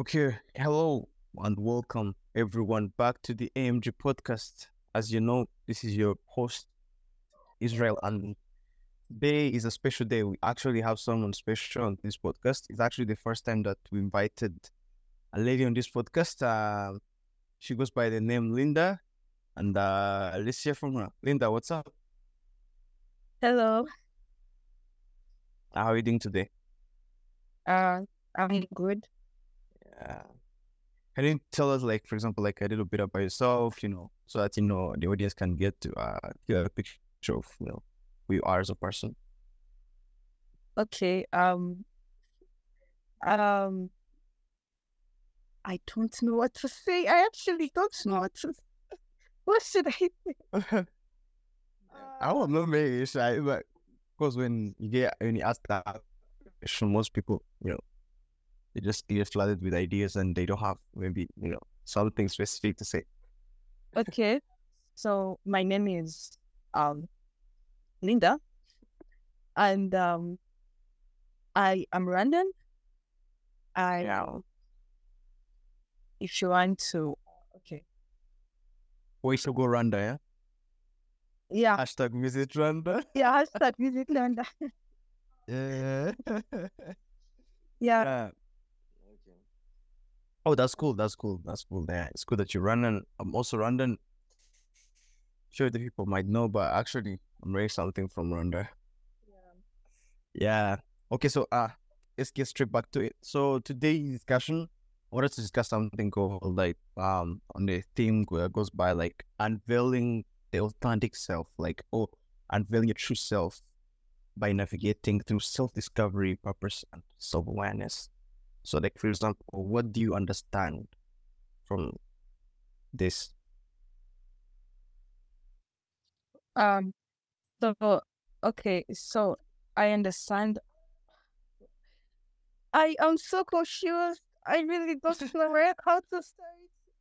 Okay, hello and welcome everyone back to the AMG podcast. As you know, this is your host, Israel, and today is a special day. We actually have someone special on this podcast. It's actually the first time that we invited a lady on this podcast. Uh, she goes by the name Linda, and uh, let's hear from her. Linda, what's up? Hello. How are you doing today? Uh, I'm good. Yeah. Can you tell us, like, for example, like a little bit about yourself, you know, so that you know the audience can get to uh get a picture of you know who you are as a person. Okay. Um. Um. I don't know what to say. I actually don't know what to. What should I say? I don't know, maybe it's like, but because when you get when you ask that question, most people, you know, they just get flooded with ideas and they don't have maybe you know something specific to say. Okay. So my name is um Linda, and um I am Rwandan. I Yeah. if you want to okay Voice to go Rwanda, yeah. yeah Hashtag visit Rwanda. yeah hashtag visit Rwanda Yeah. yeah Yeah. Oh, that's cool. That's cool. That's cool. Yeah, it's good that you're Rwandan. I'm also Rwandan. Sure, the people might know, but actually, I'm raised something from Rwanda. Yeah. Yeah. Okay, so uh let's get straight back to it. So today's discussion, I wanted to discuss something called like um on the theme where it goes by like unveiling the authentic self, like oh unveiling your true self by navigating through self discovery, purpose, and self awareness. So, like for example, what do you understand from this? um so okay so I understand I am so confused I really don't know where how to start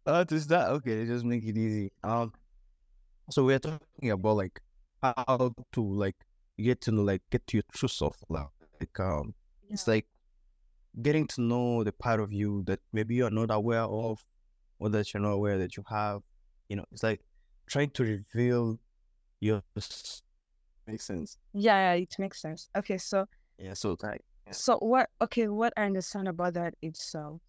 Oh, to start? okay? Just make it easy. Um, so we're talking about like how to like get to know like get to your true self, like like, um, it's like getting to know the part of you that maybe you're not aware of, or that you're not aware that you have. You know, it's like trying to reveal your makes sense. yeah, yeah it makes sense okay so Yeah. So like Yeah. So what? Okay, what I understand about that is so.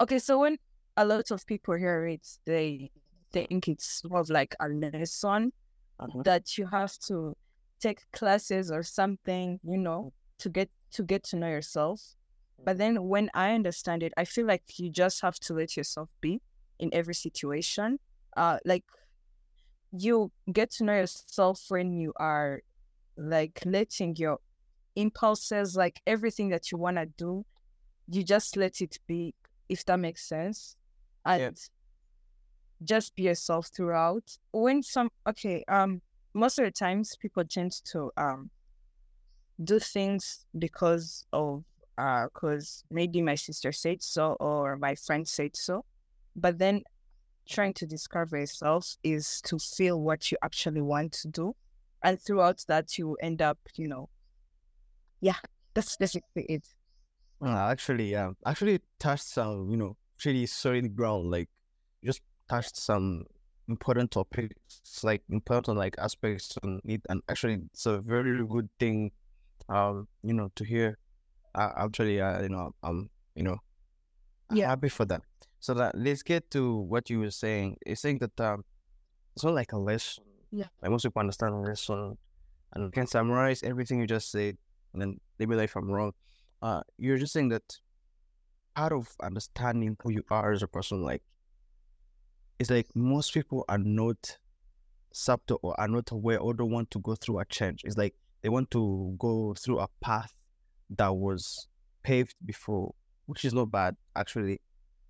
Okay, so when a lot of people hear it, they think it's more of like a lesson uh-huh. that you have to take classes or something, you know, to get to get to know yourself. But then when I understand it, I feel like you just have to let yourself be in every situation. Uh, like you get to know yourself when you are like letting your impulses, like everything that you want to do, you just let it be, if that makes sense. And Yeah. just be yourself throughout. When some, okay, um, most of the times people tend to, um, do things because of, uh, because maybe my sister said so or my friend said so. But then trying to discover yourself is to feel what you actually want to do. And throughout that, you end up, you know, yeah, that's basically it. Uh, actually, yeah, actually touched some, you know, pretty solid ground. Like, just touched some important topics, like important like aspects on it, and actually, it's a very good thing, um, you know, to hear. Uh, actually, uh, you know, um, you know, I'm Yeah. happy for that. So that let's get to what you were saying. You're saying that um, it's not like a lesson. Yeah. Like most people understand a lesson, and can summarize everything you just said, and then maybe like if I'm wrong. Uh, you're just saying that part of understanding who you are as a person, like, it's like most people are not subtle or are not aware or don't want to go through a change. It's like they want to go through a path that was paved before, which is not bad actually,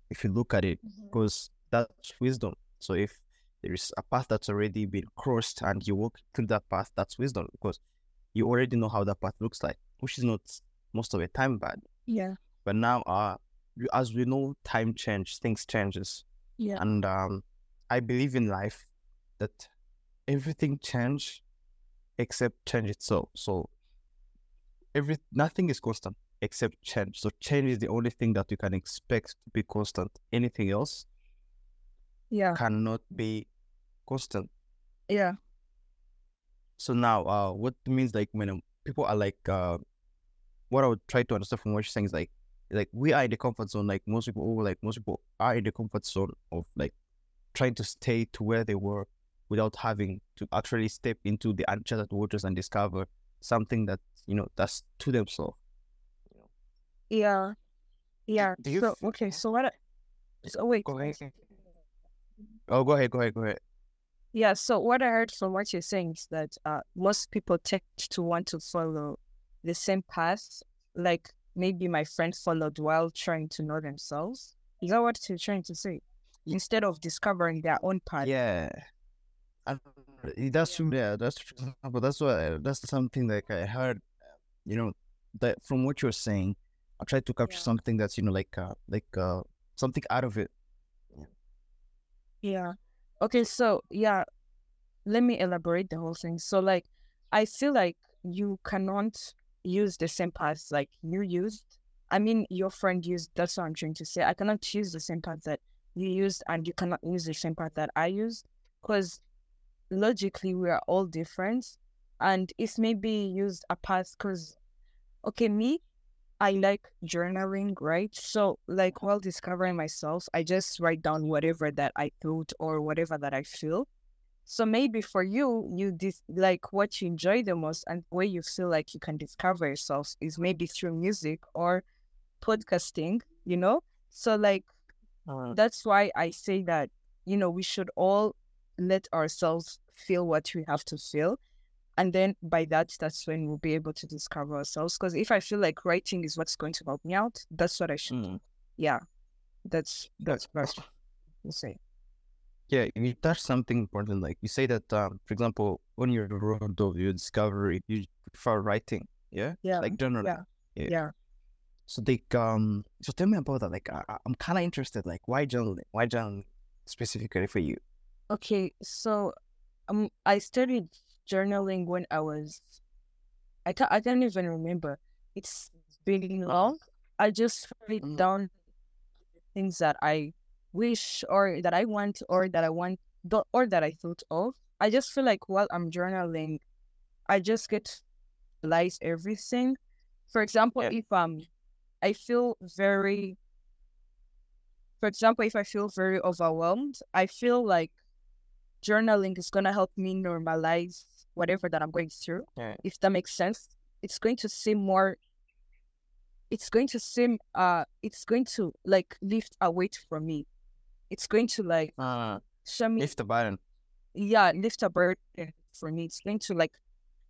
if you look at it, because that's wisdom. So if there is a path that's already been crossed and you walk through that path, that's wisdom because you already know how that path looks like, which is not most of the time bad. Yeah. But now, uh, as we know, time change, things changes, Yeah. and um, I believe in life that everything change except change itself. So every nothing is constant. except change. So change is the only thing that you can expect to be constant. Anything else Yeah. cannot be constant. Yeah. So now, uh, what it means like when um, people are like, uh, what I would try to understand from what you're saying is like, like we are in the comfort zone. Like most people, or like most people are in the comfort zone of like trying to stay to where they were without having to actually step into the uncharted waters and discover something that you know that's to themselves. Yeah. Yeah. do you so f- okay, so what I, so wait. Go ahead. Oh, go ahead. Go ahead. Go ahead. Yeah, so what I heard from what you're saying is that uh, most people tend to want to follow the same path, like maybe my friend followed while trying to know themselves. Is that what you're trying to say? Instead of discovering their own path. Yeah. And that's true. Yeah, that's true. But that's what that's something like I heard. You know, that from what you're saying, I tried to capture Yeah. something that's you know like uh like uh something out of it. Yeah. Okay, so yeah, let me elaborate the whole thing. So like I feel like you cannot use the same path like you used. I mean your friend used that's what I'm trying to say. I cannot use the same path that you used and you cannot use the same path that I used. Because logically we are all different and it's maybe used a path because okay, me, I like journaling, right? So, like, while discovering myself, I just write down whatever that I thought or whatever that I feel. So maybe for you, you dis- like what you enjoy the most and where you feel like you can discover yourself is maybe through music or podcasting, you know? So, like, uh-huh. that's why I say that, you know, we should all let ourselves feel what we have to feel. And then by that, that's when we'll be able to discover ourselves. Because if I feel like writing is what's going to help me out, that's what I should do. Mm. Yeah. That's that's what you say. Yeah, you touched something important. Like you say that, um, for example, when you're on the road of your discovery, you prefer writing. Yeah, Yeah. like journaling. yeah. Yeah. Yeah. So they um, so tell me about that. Like I, I'm kind of interested. Like why journaling? Why journaling specifically for you? Okay. So um I started journaling when I was I can't I can't even remember. It's been long. I just write Mm. down things that I wish or that I want or that I want or that I thought of. I just feel like while I'm journaling, I just get realize everything. For example, Yeah. if um I feel very for example, if I feel very overwhelmed, I feel like journaling is gonna help me normalize whatever that I'm going through. Yeah. If that makes sense. It's going to seem more it's going to seem uh it's going to like lift a weight from me. It's going to like Uh, show me lift the burden. yeah, lift a burden for me. It's going to like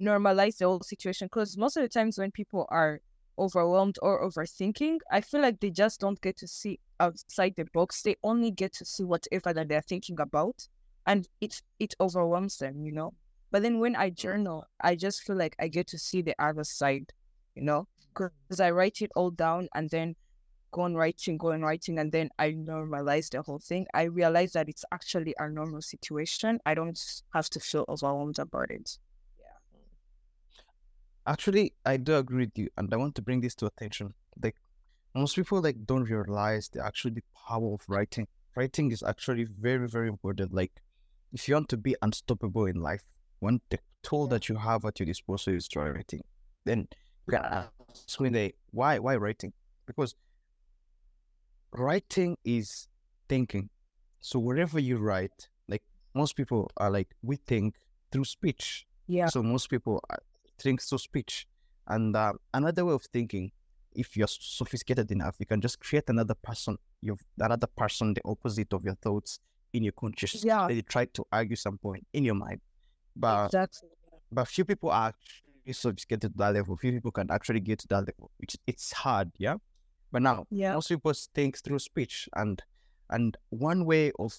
normalize the whole situation because most of the times when people are overwhelmed or overthinking, I feel like they just don't get to see outside the box. They only get to see whatever that they're thinking about, and it it overwhelms them, you know. But then when I journal, I just feel like I get to see the other side, you know, because I write it all down and then go on writing, go on writing, and then I normalize the whole thing. I realize that it's actually a normal situation. I don't have to feel overwhelmed about it. Yeah. Actually, I do agree with you, and I want to bring this to attention. Like most people, like don't realize the actually the power of writing. Writing is actually very, very important. Like if you want to be unstoppable in life, when the tool that you have at your disposal is writing. Then you can ask me, like, why, why writing? Because writing is thinking. So wherever you write, like most people are like we think through speech. Yeah. So most people uh, think through speech. And uh, another way of thinking, if you're sophisticated enough, you can just create another person, you another person, the opposite of your thoughts in your consciousness. Yeah. Then you try to argue some point in your mind. But exactly. but few people are actually sophisticated to that level. Few people can actually get to that level, which it's hard, yeah. But now Yeah. most people think through speech, and and one way of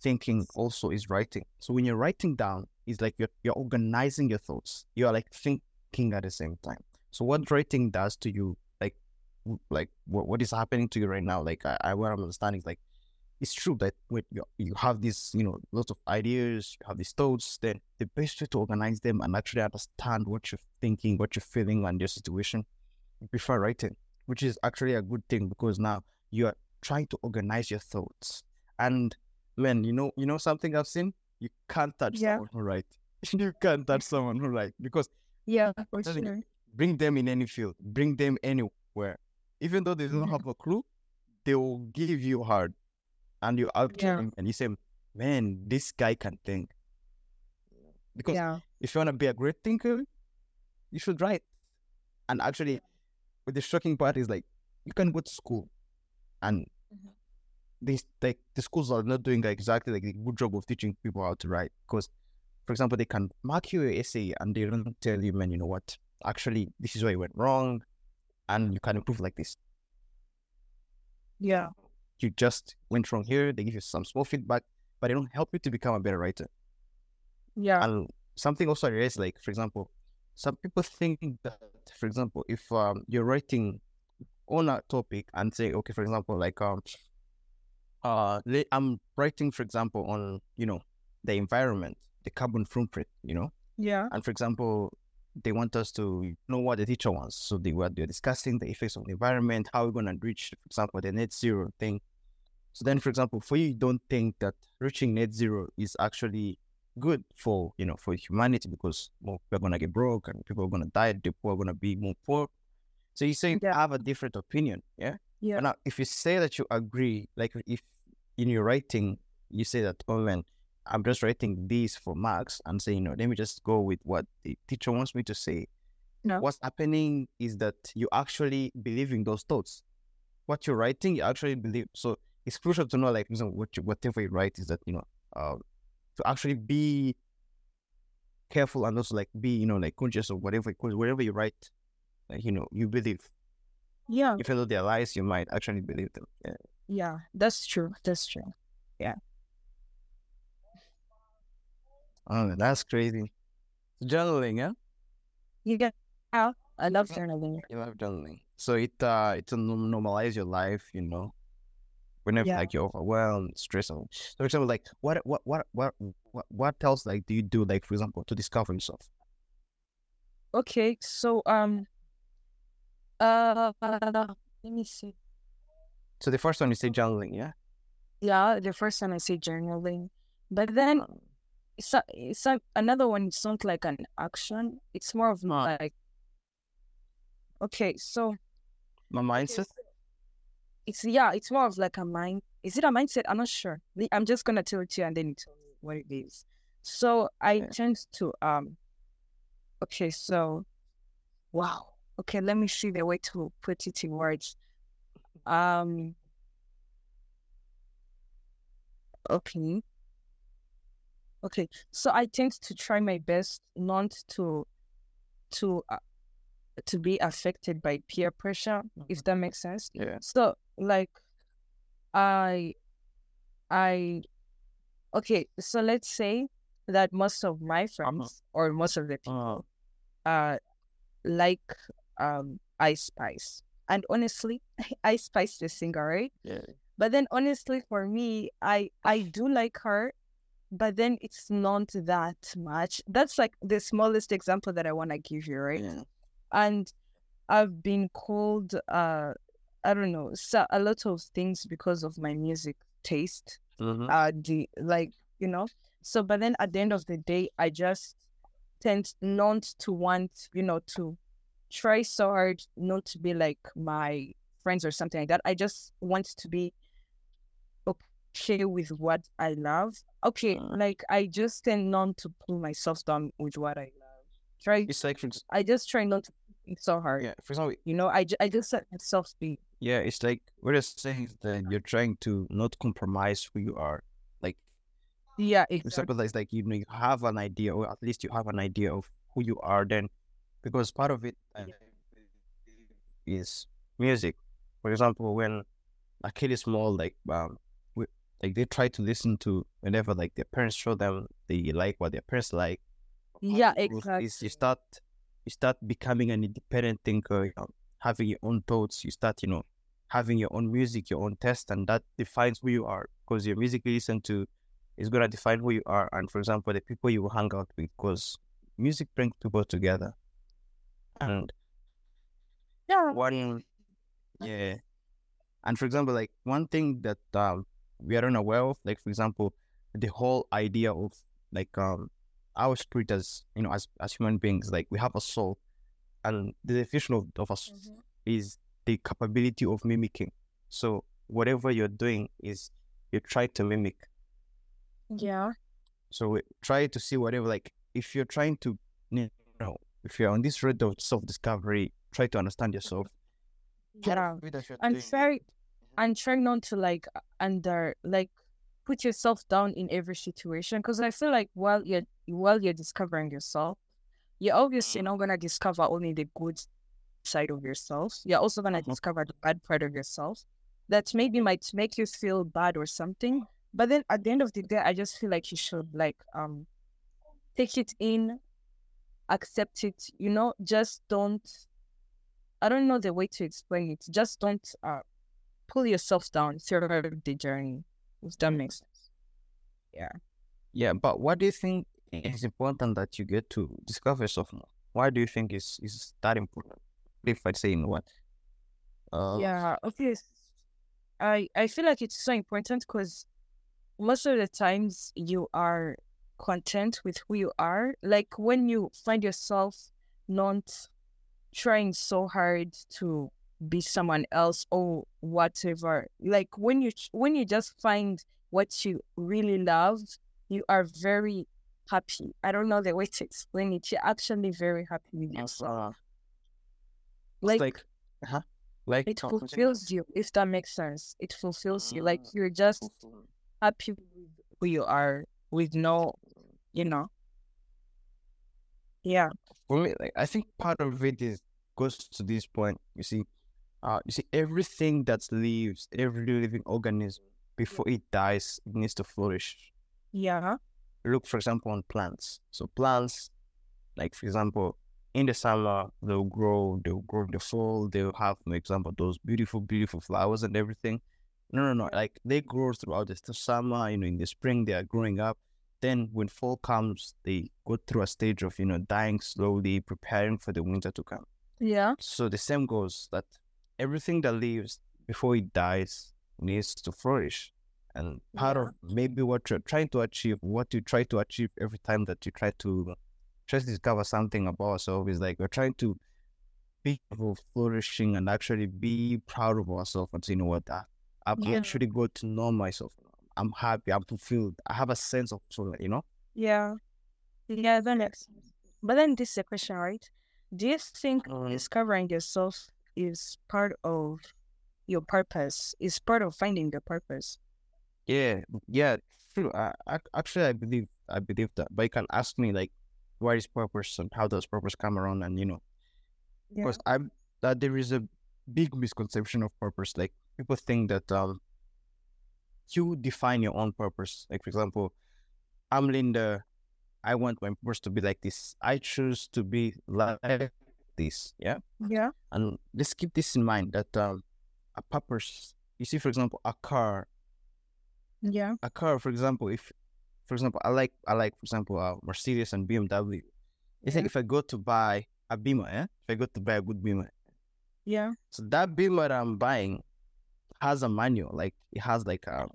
thinking also is writing. So when you're writing down, it's like you're you're organizing your thoughts. You are like thinking at the same time. So what writing does to you, like like what, what is happening to you right now, like I, I what I'm understanding is like it's true that when you you have these you know lots of ideas, you have these thoughts, then the best way to organize them and actually understand what you're thinking, what you're feeling, and your situation, you prefer writing. which is actually a good thing because now you are trying to organize your thoughts. And man, you know, you know something I've seen. You can't touch Yeah. someone who write. you can't touch someone who write because Yeah, for sure. bring them in any field, bring them anywhere. Even though they don't have a clue, they will give you hard. And you out Yeah. and you say, Man, this guy can think. Because Yeah, if you want to be a great thinker, you should write. And actually, with the shocking part is like you can go to school and Mhm. these like the schools are not doing exactly like a good job of teaching people how to write. Because for example, they can mark you your essay and they don't tell you, man, you know what? Actually, this is where you went wrong and you can improve like this. yeah, You just went wrong here, they give you some small feedback, but they don't help you to become a better writer. yeah, And something also I realized, like for example, some people think that, for example, if um, you're writing on a topic and say, okay, for example, like um, uh, I'm writing, for example, on you know the environment, the carbon footprint, you know, yeah, and for example, they want us to know what the teacher wants, so they were they're discussing the effects of the environment, how we're gonna reach, for example, the net zero thing. So then, for example, for you, you don't think that reaching net zero is actually good for you know for humanity because more people are gonna get broke and people are gonna die, the poor are gonna be more poor. So you say Yeah. have a different opinion, yeah. yeah, But now, if you say that you agree, like if in your writing you say that, oh man, I'm just writing these for marks and saying, you know, let me just go with what the teacher wants me to say. No. What's happening is that you actually believe in those thoughts. What you're writing, you actually believe. So it's crucial to know, like, what you, whatever you write is that, you know, uh, to actually be careful and also like be, you know, like conscious of whatever, because whatever you write, like, you know, you believe. yeah, Even though they're lies, you might actually believe them. Yeah. yeah. That's true. That's true. Oh, that's crazy. Journaling, yeah? You get out. I love journaling. You love journaling. So it uh it normalize your life, you know. Whenever Yeah. like you're overwhelmed, stressed. So for example, like what what what what what what else like do you do like for example to discover yourself? Okay, so um, uh, let me see. So the first one you say journaling, yeah? Yeah, the first one I say journaling, but then It's a, it's a, another one. It's not like an action. It's more of Ah. like. Okay, so My mindset? it's yeah, it's more of like a mind. Is it a mindset? I'm not sure. I'm just gonna tell it to you, and then you tell me what it is. So I Yeah. tend to um. Okay, so, wow. Okay, let me see the way to put it in words. Um. Okay. Okay, so I tend to try my best not to, to, uh, to be affected by peer pressure, if that makes sense. Yeah. So like I I okay, so let's say that most of my friends or most of the people Oh, uh like um Ice Spice. And honestly, Ice Spice the singer, right? yeah. But then honestly for me, I I do like her, but then it's not that much. That's like the smallest example that I want to give you, right? Yeah. and I've been called uh I don't know so, a lot of things because of my music taste Mhm. uh the like you know so but then at the end of the day I just tend not to want you know to try so hard not to be like my friends or something like that I just want to be okay with what I love okay Uh. like I just tend not to pull myself down with what I love try It's like for I just try not to think so hard. yeah, for example, You know, I, ju- I just let myself be. yeah, it's like what you're saying is that you're trying to not compromise who you are. Like Yeah, exactly. example, it's like you know you have an idea, or at least you have an idea of who you are. Then, because part of it uh, is music. For example, when a kid is small, like um, like they try to listen to whenever like their parents show them they like what their parents like. Yeah, Growth is exactly. you start you start becoming an independent thinker, you know, having your own thoughts. You start, you know, having your own music, your own taste, and that defines who you are. Because your music you listen to is gonna define who you are. And for example, the people you will hang out with, because music brings people together. And Yeah. one Yeah. And for example, like one thing that um we are unaware of, like for example, the whole idea of like um our spirit as you know as as human beings, like we have a soul, and the definition of, of us Mhm. is the capability of mimicking. So whatever you're doing is you try to mimic. Yeah. So we try to see whatever like if you're trying to you know if you're on this road of self discovery, try to understand yourself. Yeah. Everything that you're And doing- try and try not to like under like put yourself down in every situation because I feel like while you're while you're discovering yourself, you're obviously not gonna discover only the good side of yourself. You're also gonna Mhm. discover the bad part of yourself that maybe might make you feel bad or something. But then at the end of the day, I just feel like you should like um take it in, accept it, you know, just don't I don't know the way to explain it. Just don't uh pull yourself down throughout the journey. If that makes sense. Yeah, Yeah, but what do you think is important that you get to discover yourself more? Why do you think is is that important? If I say in what? Uh, yeah okay I I feel like it's so important because most of the times you are content with who you are like when you find yourself not trying so hard to be someone else or whatever. Like when you when you just find what you really love you are very happy. I don't know the way to explain it. You're actually very happy with yourself. uh, like, like huh Like it fulfills you if that makes sense. It fulfills you. Like Mm. you're just happy with who you are with no you know? Yeah. For me, like I think part of it is goes to this point. You see, uh, you see everything that lives, every living organism before it dies, it needs to flourish. yeah. Look for example on plants. So plants like for example in the summer they'll grow they'll grow in the fall they'll have for example those beautiful beautiful flowers and everything. No no no like they grow throughout the summer you know in the spring they are growing up. Then when fall comes they go through a stage of you know dying slowly preparing for the winter to come. Yeah. So the same goes that everything that lives before it dies needs to flourish. And part of maybe what you're trying to achieve, what you try to achieve every time that you try to try to discover something about yourself is like we're trying to be of flourishing and actually be proud of ourselves and say, you know what, I, I've Yeah. actually got to know myself. I'm happy, I'm fulfilled. I have a sense of you know? yeah yeah that makes sense but then this is a question right do you think Mhm. discovering yourself is part of your purpose is part of finding your purpose Yeah, yeah, true. I, I actually I believe I believe that. But you can ask me like, what is purpose and how does purpose come around? And you know, yeah because I'm that there is a big misconception of purpose. Like people think that um, you define your own purpose. Like for example, I'm Linda. I want my purpose to be like this. I choose to be like this. Yeah. yeah And let's keep this in mind that um, a purpose. You see, for example, a car yeah a car, for example, if, for example, I like, I like, for example, uh, Mercedes and BMW. It's like if I go to buy a Beamer, eh? if I go to buy a good Beamer, yeah so that Beamer that I'm buying has a manual, like it has like a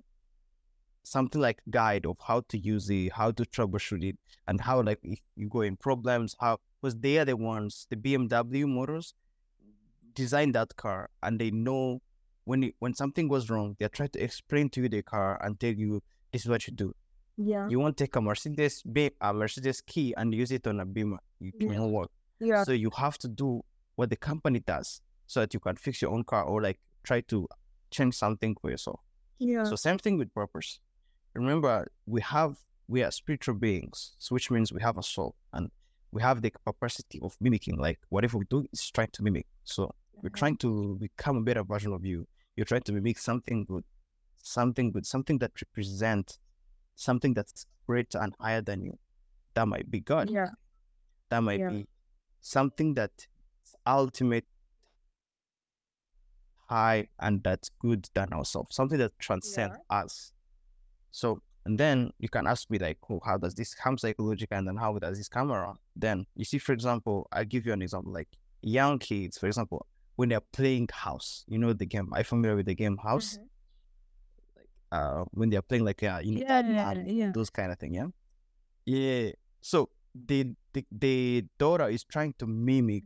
something like guide of how to use it, how to troubleshoot it, and how like if you go in problems, how because they are the ones, the BMW motors design that car, and they know when it, when something goes wrong, they try to explain to you the car and tell you this is what you do. yeah You won't take a Mercedes a Mercedes key and use it on a Beamer. It Yeah. won't work. yeah So you have to do what the company does so that you can fix your own car or like try to change something for yourself. yeah So same thing with purpose. Remember, we have we are spiritual beings, so which means we have a soul and we have the capacity of mimicking. Like whatever we do is trying to mimic. So we're Mhm. trying to become a better version of you. You're trying to mimic something good, something good, something that represents something that's greater and higher than you. That might be God. yeah That might Yeah. be something that's ultimate high and that's good than ourselves, something that transcends us. So, and then you can ask me like, oh, how does this come psychological and then how does this come around? Then you see, for example, I give you an example, like young kids, for example, when they're playing house. You know the game. You familiar with the game house? Mhm. Uh, when they're playing like uh, you know, Yeah, yeah, yeah. those kind of thing. Yeah, yeah. So the the, the daughter is trying to mimic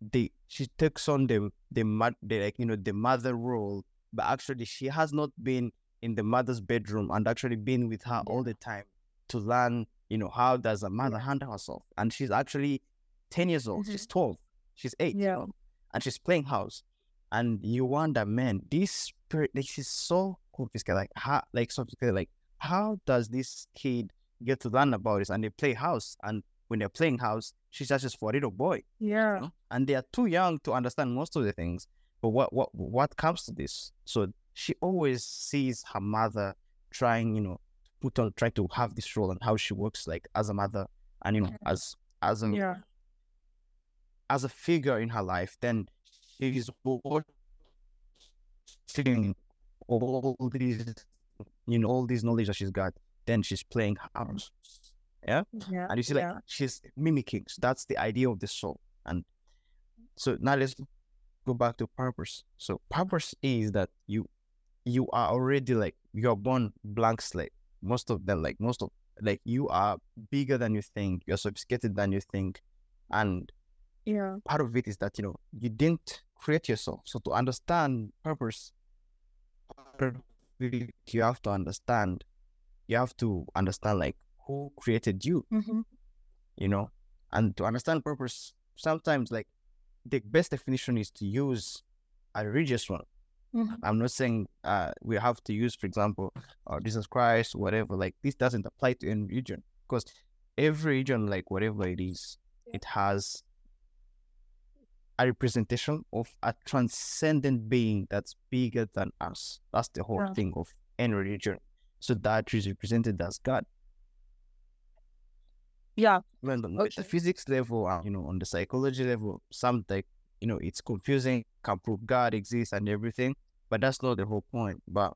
the she takes on the the the like you know the mother role, but actually she has not been in the mother's bedroom and actually been with her all the time to learn you know how does a mother handle herself. And she's actually ten years old. Mhm. She's twelve. She's eight. you Yeah. know, and she's playing house. And you wonder, man, this spirit, like, she's so confused. Like, how, like, so like, how does this kid get to learn about this? And they play house, and when they're playing house, she's just for a little boy, Yeah. you know? and they are too young to understand most of the things. But what, what, what comes to this? So she always sees her mother trying, you know, put on, try to have this role and how she works, like as a mother, and you know, Mhm. as as a Yeah. as a figure in her life, then she's watching all these, you know, all this knowledge that she's got. Then she's playing house, Yeah. and you see, like yeah. she's mimicking. So that's the idea of the soul. And so now let's go back to purpose. So purpose is that you, you are already like you're born blank slate. Most of them, like most of, like you are bigger than you think. You're sophisticated than you think, and Yeah. part of it is that you know you didn't create yourself. So to understand purpose, part of it you have to understand. You have to understand like who created you. Mm-hmm. You know, and to understand purpose, sometimes like the best definition is to use a religious one. Mm-hmm. I'm not saying uh, we have to use, for example, uh, Jesus Christ, whatever. Like this doesn't apply to any religion because every religion, like whatever it is, it has a representation of a transcendent being that's bigger than us. That's the whole Yeah. thing of any religion. So that is represented as God. Yeah. Well, on Okay. the physics level, uh, you know, on the psychology level, some like you know, it's confusing. Can prove God exists and everything, but that's not the whole point. But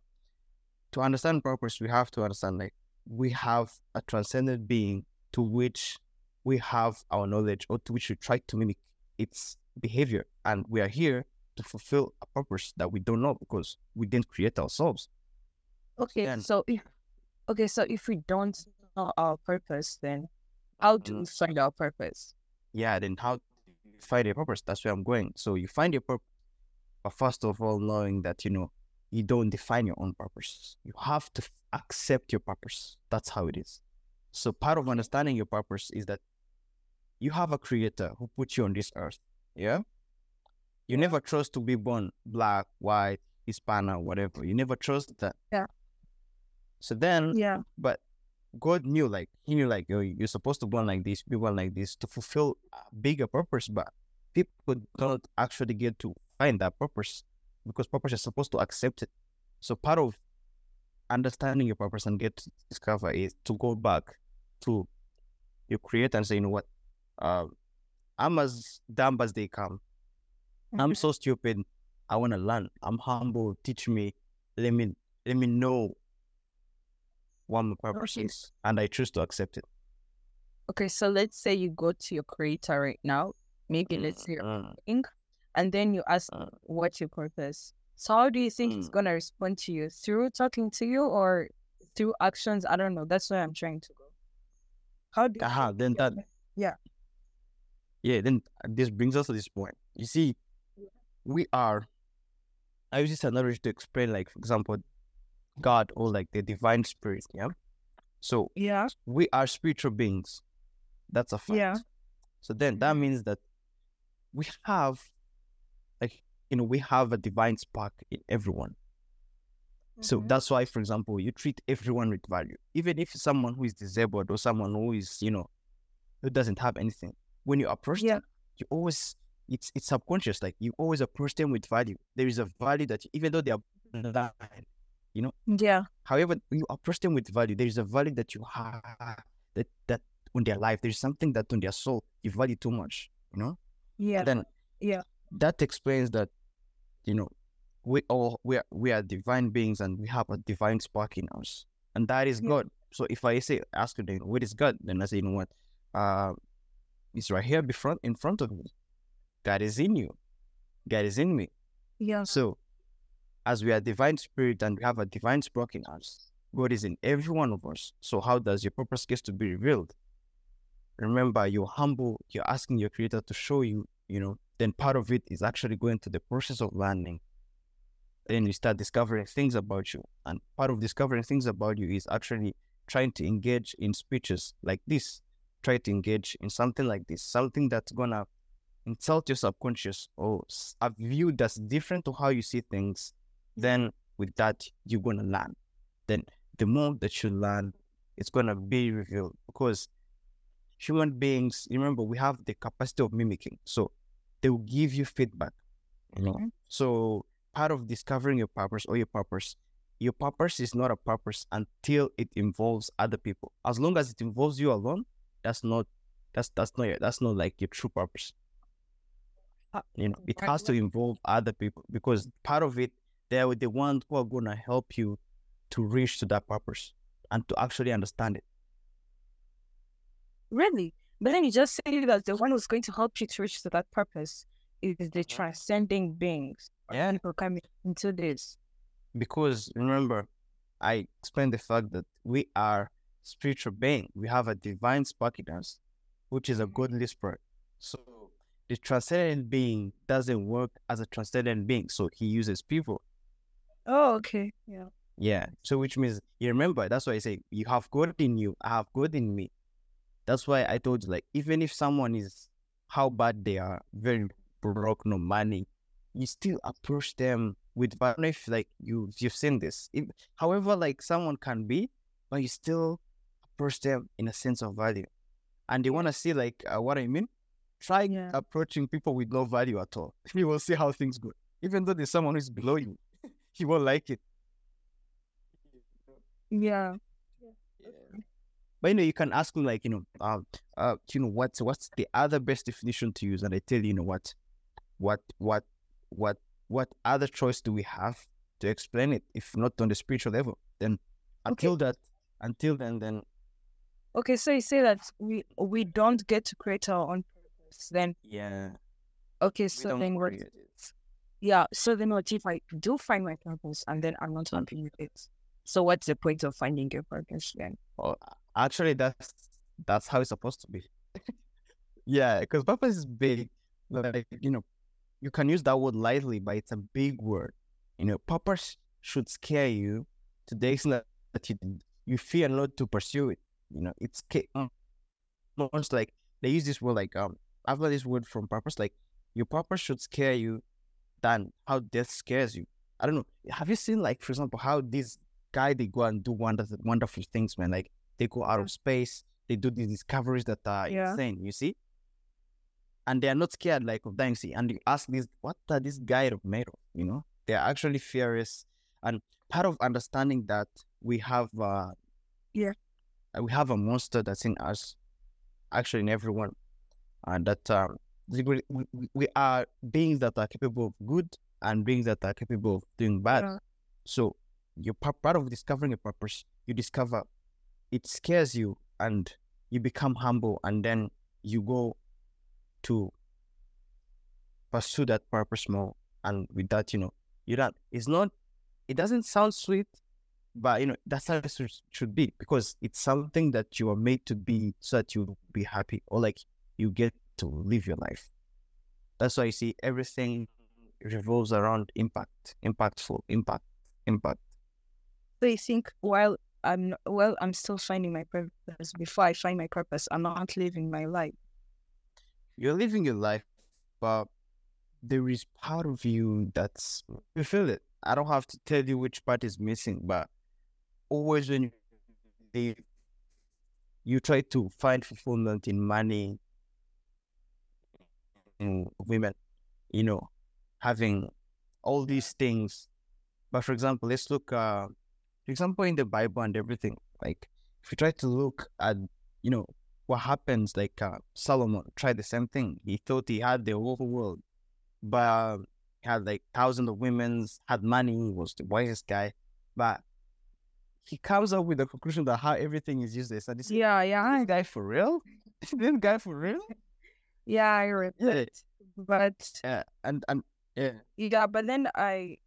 to understand purpose, we have to understand like we have a transcendent being to which we have our knowledge or to which we try to mimic its behavior, and we are here to fulfill a purpose that we don't know because we didn't create ourselves. Okay. Then- So if okay, so if we don't know our purpose, then how do mm. we find our purpose? yeah, then how find a purpose? That's where I'm going. So you find your purpose, but first of all, knowing that you know you don't define your own purpose. You have to accept your purpose. That's how it is. So part of understanding your purpose is that you have a creator who put you on this earth. Yeah. You never chose to be born black, white, Hispana, whatever. You never chose that. Yeah. So then Yeah. but God knew, like He knew, like oh, you're supposed to born like this, be born like this to fulfill a bigger purpose. But people don't actually get to find that purpose because purpose is supposed to accept it. So part of understanding your purpose and get to discover is to go back to your creator and say, you know what, uh, I'm as dumb as they come. I'm Mhm. so stupid. I want to learn. I'm humble. Teach me. Let me let me know my purpose and I choose to accept it. Okay, so let's say you go to your creator right now. Maybe let's say Mm, and then you ask mm. what's your purpose. So how do you think he's Mm. gonna respond to you? Through talking to you or through actions? I don't know. That's where I'm trying to go. How do you Aha, then that Yeah. yeah, then this brings us to this point. You see, we are. I use this analogy to explain, like for example, God or like the divine spirit. Yeah. So Yeah. we are spiritual beings. That's a fact. Yeah. So then that means that we have, like, you know, we have a divine spark in everyone. So Mhm. that's why, for example, you treat everyone with value, even if someone who is disabled or someone who is, you know, who doesn't have anything. When you approach Yeah. them, you always it's it's subconscious. Like you always approach them with value. There is a value that even though they are blind, Yeah. however you approach them with value, there is a value that you have that that on their life. There's something that on their soul you value too much. You know. Yeah. Then Yeah. that explains that you know we all we are we are divine beings and we have a divine spark in us and that is Yeah. god so if i say ask you then what is god then i say you know what uh it's right here before in front of me god is in you God is in me. Yeah. So, as we are divine spirit and we have a divine spark in us, God is in every one of us. So, how does your purpose get to be revealed? Remember, you're humble, you're asking your creator to show you, you know, then part of it is actually going to the process of learning. Then you start discovering things about you. And part of discovering things about you is actually trying to engage in speeches like this. Try to engage in something like this, something that's gonna insult your subconscious or a view that's different to how you see things. Then with that, you're gonna learn. Then the more that you learn, it's gonna be revealed because human beings, remember, we have the capacity of mimicking. So they will give you feedback. You know? So part of discovering your purpose or your purpose, your purpose is not a purpose until it involves other people. As long as it involves you alone, that's not that's that's not your, that's not like your true purpose. Uh, You know, it has to involve other people because part of it, they're the ones who are gonna help you to reach to that purpose and to actually understand it. Really? But then you just say that the one who's going to help you to reach to that purpose is the transcending beings. Yeah. People coming into this. because remember, I explained the fact that we are spiritual being. We have a divine spark in us, which is a mm-hmm. godly spirit. So the transcendent being doesn't work as a transcendent being. So he uses people. Oh, okay. Yeah. Yeah. So which means you remember, that's why I say you have God in you, I have God in me. That's why I told you, like, even if someone is how bad they are, very broke, no money, you still approach them with I don't know if like you you've seen this. If, however, like someone can be, but you still approach them in a sense of value. And they wanna see like uh, what I mean? Try Yeah. approaching people with no value at all. You will see how things go. Even though there's someone who's below you, he won't like it. Yeah. But you know, you can ask me like, you know, uh, uh, you know, what's what's the other best definition to use? And I tell you, you know, what, what, what, what, what other choice do we have to explain it? If not on the spiritual level, then until that, until then, then Okay, so you say that we we don't get to create our own purpose. Then yeah, okay, we so then what create it. Yeah, so then what if I do find my purpose and then I'm not happy with it? So what's the point of finding your purpose then? Well, actually, that's that's how it's supposed to be. yeah, because purpose is big. Like you know, you can use that word lightly, but it's a big word. You know, purpose should scare you to the extent that you you fear not to pursue it. You know, it's mm, almost like they use this word like um. I've got this word from purpose. Like your purpose should scare you than how death scares you. I don't know. Have you seen like, for example, how this guy they go and do wonderful, wonderful things, man? Like they go out of space, they do these discoveries that are Yeah. insane. You see, and they are not scared like of dying. See, and you ask this, what are this guy made of? You know, they are actually furious, and part of understanding that we have, uh, Yeah. we have a monster that's in us, actually in everyone, and that um, we, we, are beings that are capable of good and beings that are capable of doing bad. Yeah. So you're part of discovering a purpose. You discover it scares you, and you become humble, and then you go to pursue that purpose more. And with that, you know, you don't. It's not. It doesn't sound sweet, but you know that's how it should, should be because it's something that you are made to be, so that you be happy or like you get to live your life. That's why you see everything revolves around impact, impactful, impact, impact. So you think while I'm well, I'm still finding my purpose. Before I find my purpose, I'm not living my life. You're living your life, but there is part of you that's you feel it. I don't have to tell you which part is missing, but always when you live, you try to find fulfillment in money, in women, you know, having all these things. But for example, let's look, uh, for example, in the Bible and everything. Like, if you try to look at, you know, what happens, like uh, Solomon tried the same thing. He thought he had the whole world, but uh, had like thousands of women, had money, he was the wisest guy, but he comes up with the conclusion that how everything is useless. And this, Yeah, yeah, this guy for real? this guy for real? Yeah. I read Yeah. it, but Yeah, and and Yeah. Yeah, but then I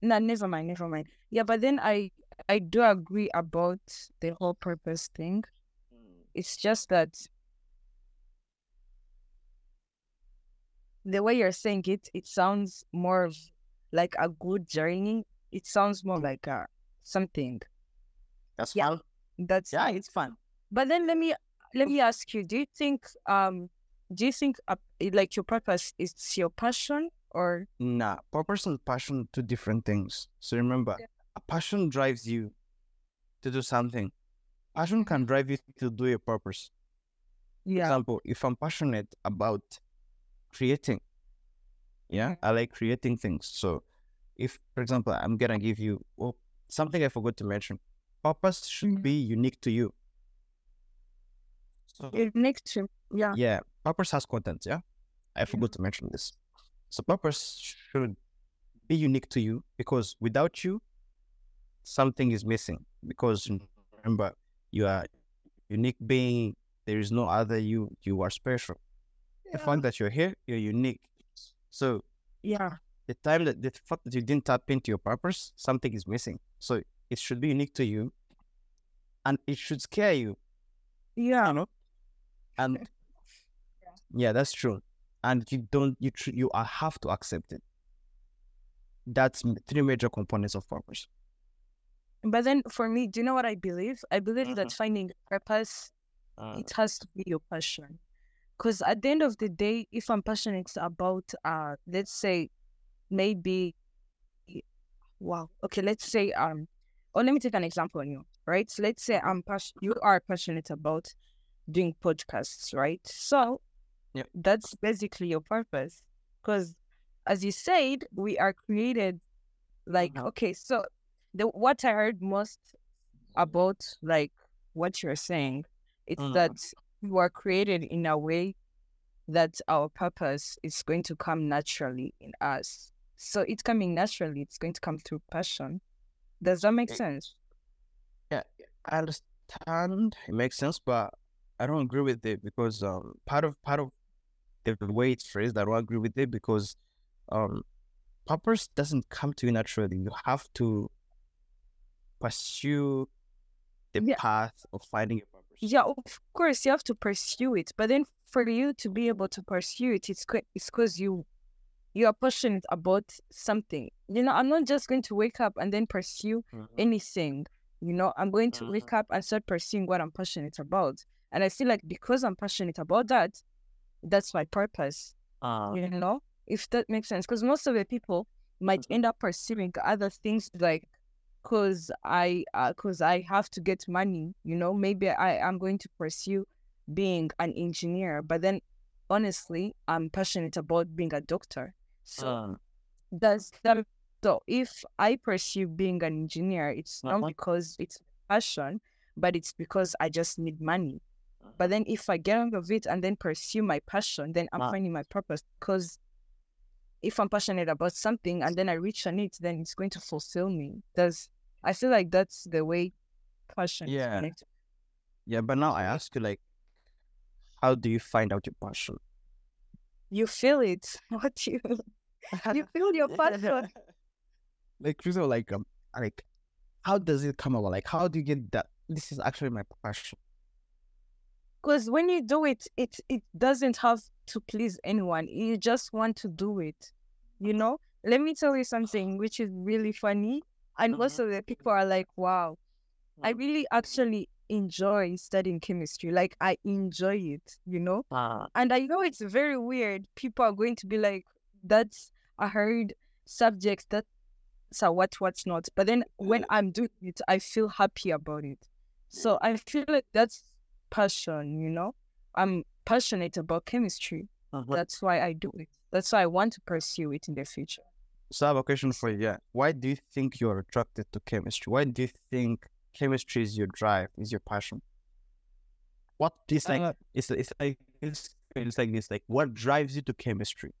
no, never mind, never mind. Yeah, but then I I do agree about the whole purpose thing. Mm. It's just that the way you're saying it, it sounds more of like a good journey. It sounds more like a something That's Yeah. fun. that's Yeah, it's fun. But then let me let me ask you: Do you think um do you think uh, like your purpose is your passion or Nah, purpose and passion, two different things. So remember, a passion drives you to do something. Passion can drive you to do your purpose. For yeah example, if I'm passionate about creating, yeah, I like creating things. So if, for example, I'm gonna give you oh, something I forgot to mention, purpose should Mhm. be unique to you. So next to yeah yeah, purpose has content. Yeah, I forgot to mention this. So purpose should be unique to you because without you, something is missing. Because remember, you are unique being. There is no other you. You are special. The fact that you're here, you're unique. So yeah the time that the fact that you didn't tap into your purpose, something is missing. So it should be unique to you, and it should scare you. yeah You know, and yeah, that's true. And you don't you tr- you have to accept it. That's three major components of purpose. But then for me, do you know what I believe? I believe Mhm. that finding purpose Uh, it has to be your passion. Because at the end of the day, if I'm passionate about, uh, let's say, maybe, wow, okay, let's say, um, or let me take an example on you, right? So let's say I'm pas- you are passionate about doing podcasts, right? So, that's basically your purpose. Because, as you said, we are created like Mhm. okay. So, the what I heard most about like what you're saying it's Mhm. that we are created in a way that our purpose is going to come naturally in us. So it's coming naturally, it's going to come through passion. Does that make sense? yeah, I understand. It makes sense, but I don't agree with it because um part of part of the way it's phrased, I don't agree with it because um purpose doesn't come to you naturally. You have to pursue the Yeah. path of finding your purpose. Yeah, of course you have to pursue it, but then for you to be able to pursue it, it's it's because you you are passionate about something. You know, I'm not just going to wake up and then pursue Mhm. anything. You know, I'm going to Mhm. wake up and start pursuing what I'm passionate about. And I feel like because I'm passionate about that, that's my purpose. Uh, You know, if that makes sense. Because most of the people might Mhm. end up pursuing other things like, cause I, uh, cause I have to get money. You know, maybe I am going to pursue being an engineer, but then honestly, I'm passionate about being a doctor. So uh, does that so if I pursue being an engineer, it's not Uh-huh. because it's passion, but it's because I just need money. But then if I get out of it and then pursue my passion, then I'm Ah. finding my purpose. Because if I'm passionate about something and then I reach on it, then it's going to fulfill me. Does I feel like that's the way passion is Yeah. connected. yeah, but now I ask you, like, how do you find out your passion? You feel it. What you you feel your passion. like, you know, like, um, like, how does it come about? Like, how do you get that? This is actually my passion. Because when you do it, it it doesn't have to please anyone. You just want to do it. You know? Let me tell you something which is really funny. And most of the people are like, wow, I Mm. really actually enjoy studying chemistry. Like I enjoy it, you know? Uh, And I know it's very weird. People are going to be like, that's a hard subject, that's a what, what's not. But then when I'm doing it, I feel happy about it. So I feel like that's passion, you know? I'm passionate about chemistry. That's why I do it. That's why I want to pursue it in the future. So I have a question for you. Yeah. Why do you think you're attracted to chemistry? Why do you think chemistry is your drive, is your passion? What is like Uh, it's it's like it's, it's like this like what drives you to chemistry?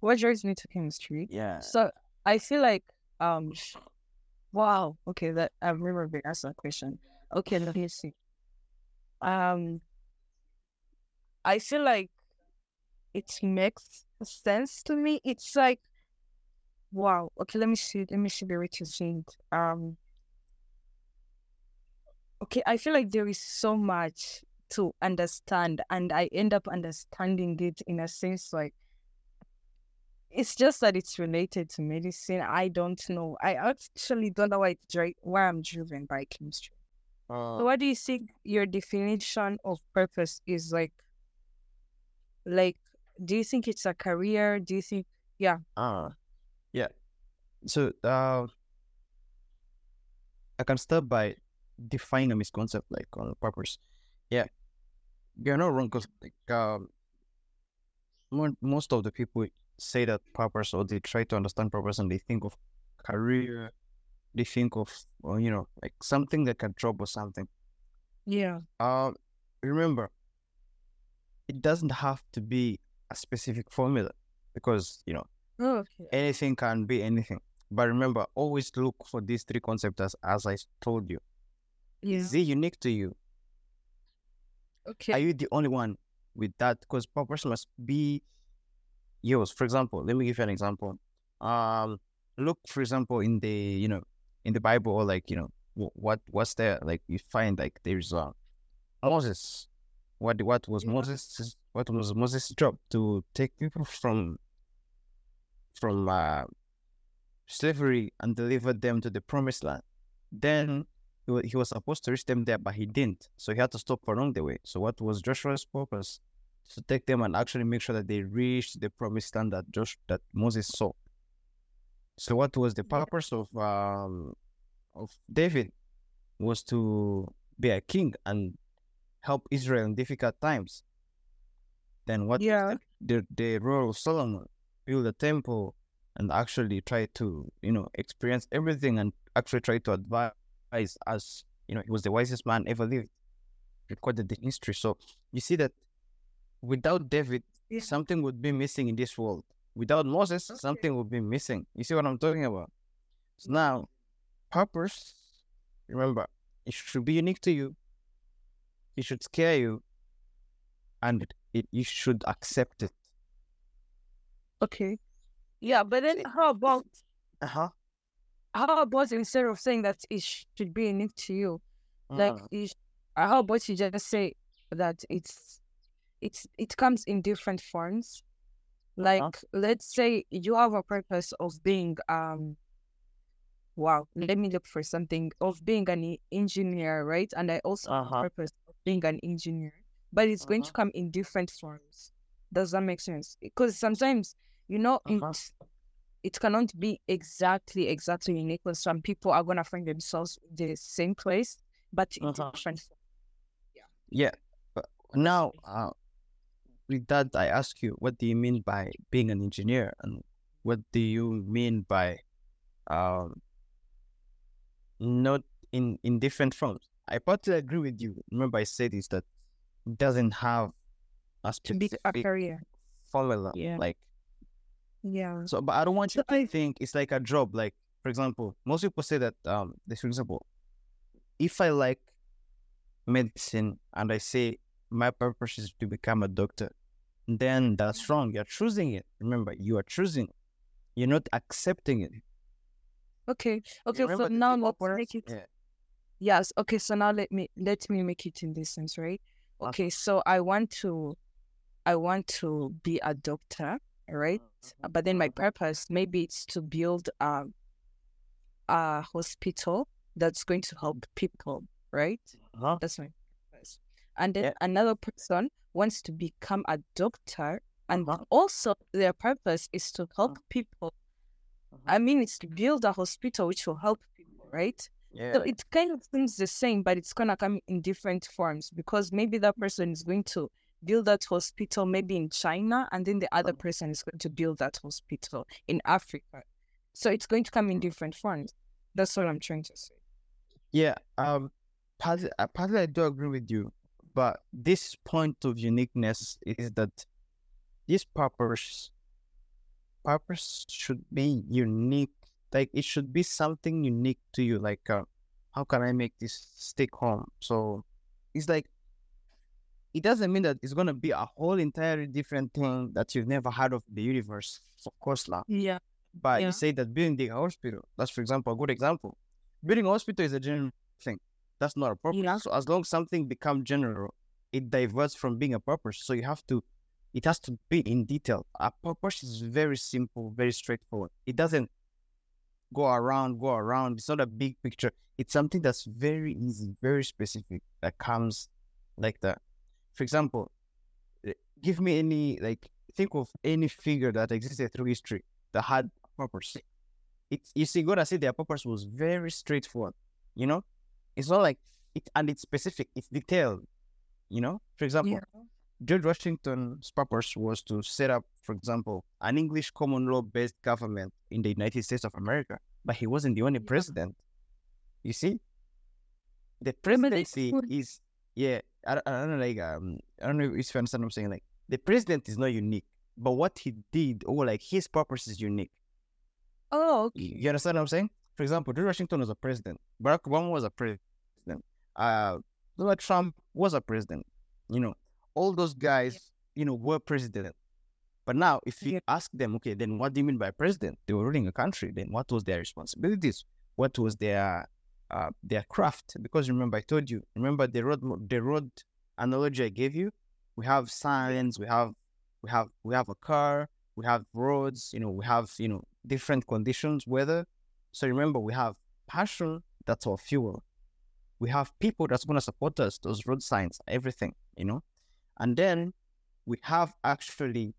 what drives me to chemistry? Yeah. So I feel like um wow. Okay, that I've never been asked that question. Okay, let me see. Um I feel like it makes sense to me. It's like wow. Okay, let me see. Let me see way to see. Um. Okay, I feel like there is so much to understand, and I end up understanding it in a sense like it's just that it's related to medicine. I don't know. I actually don't know why it's dri- why I'm driven by chemistry. Uh, So what do you think your definition of purpose is like? Like, do you think it's a career? Do you think, yeah, uh, yeah. So uh, I can start by defining a misconcept like on purpose. Yeah, you're not wrong because like um, mo- most of the people say that purpose or they try to understand purpose and they think of career, they think of well, you know like something that can job or something. yeah, Um, remember, it doesn't have to be a specific formula because you know oh, okay, anything can be anything. But remember, always look for these three concepts as, as I told you. yeah, Is it unique to you? okay, Are you the only one with that? Because purpose must be yours. For example, let me give you an example. Um, look, for example, in the you know in the Bible or like you know what what's there? Like you find like there's uh Moses. What what was. Moses? What was Moses' job to take people from from uh, slavery and deliver them to the promised land? Then he he was supposed to reach them there, but he didn't. So he had to stop along the way. So what was Joshua's purpose? To take them and actually make sure that they reached the promised land that Josh that Moses saw. So what was the purpose of um of David was to be a king and help Israel in difficult times. Then what yeah, the, the, role of Solomon? Build a temple and actually try to, you know, experience everything and actually try to advise as, you know, he was the wisest man ever lived, recorded in history. So you see that without David, Yeah. something would be missing in this world. Without Moses, Okay. something would be missing. You see what I'm talking about? So now, purpose, remember, it should be unique to you. It should scare you, and it, it you should accept it. okay, yeah. But then, how about Uh huh. how about instead of saying that it sh- should be unique to you, like Uh, you sh- uh, how about you just say that it's it's it comes in different forms like let's say you have a purpose of being um wow let me look for something of being an e- engineer right and i also have Uh-huh. a purpose of being an engineer but it's going to Uh-huh. come in different forms does that make sense because sometimes you know Uh-huh. it it cannot be exactly exactly unique because some people are gonna find themselves in the same place but in Uh-huh. different forms. yeah. But now, uh, with that, I ask you, what do you mean by being an engineer, and what do you mean by um not in in different forms? I partly agree with you. Remember, I said is that it doesn't have a to be a career formula. Yeah. Like yeah so, but I don't want you So to I- think it's like a job. Like for example, most people say that um, this for example, if I like medicine and I say my purpose is to become a doctor, then that's wrong. You're choosing it. Remember, you are choosing. You're not accepting it. Okay. Okay. Remember So now let's make it. Yeah. Yes. Okay. So now let me let me make it in this sense, right? Uh-huh. Okay. So I want to, I want to be a doctor, right? Uh-huh. But then my Uh-huh. purpose maybe it's to build um a hospital that's going to help people, right? Uh-huh. That's my. And then Yeah. another person wants to become a doctor, and Uh-huh. also their purpose is to help people. Uh-huh. I mean, it's to build a hospital which will help people, right? Yeah. So it kind of seems the same, but it's gonna come in different forms because maybe that person is going to build that hospital maybe in China, and then the other person is going to build that hospital in Africa. So it's going to come in different forms. That's what I'm trying to say. Yeah, um, partly, uh, partly I do agree with you, but this point of uniqueness is that this purpose, purpose should be unique. Like it should be something unique to you. Like, uh, how can I make this stick home? So it's like it doesn't mean that it's gonna be a whole entirely different thing that you've never heard of the universe. Of course, lah. Yeah. But Yeah. you say that building the hospital, that's for example a good example. Building a hospital is a general thing. That's not a purpose. Yeah. So as long as something becomes general, it diverts from being a purpose. So you have to it has to be in detail. A purpose is very simple, very straightforward. It doesn't go around, go around. It's not a big picture. It's something that's very easy, very specific that comes like that. For example, eh, give me any like think of any figure that existed through history that had a purpose. It's you see, gotta say their purpose was very straightforward. You know, it's not like it and it's specific. It's detailed. You know, for example, Yeah. George Washington's purpose was to set up, for example, an English common law based government in the United States of America. But he wasn't the only Yeah. president. You see, the presidency is yeah. I, don't- I don't know, like um, I don't know if you understand what I'm saying. Like the president is not unique, but what he did or like his purpose is unique. Oh, okay. You you understand what I'm saying? For example, George Washington was a president. Barack Obama was a president. Uh, Donald Trump was a president. You know, all those guys, you know, were president. But now, if you ask them, okay, then what do you mean by president? They were ruling a country. Then what was their responsibilities? What was their uh, their craft? Because remember, I told you. Remember the road the road analogy I gave you. We have signs. We have we have we have a car. We have roads. You know, we have you know different conditions, weather. So remember, we have passion. That's our fuel. We have people that's gonna support us. Those road signs, everything. You know, and then we have actually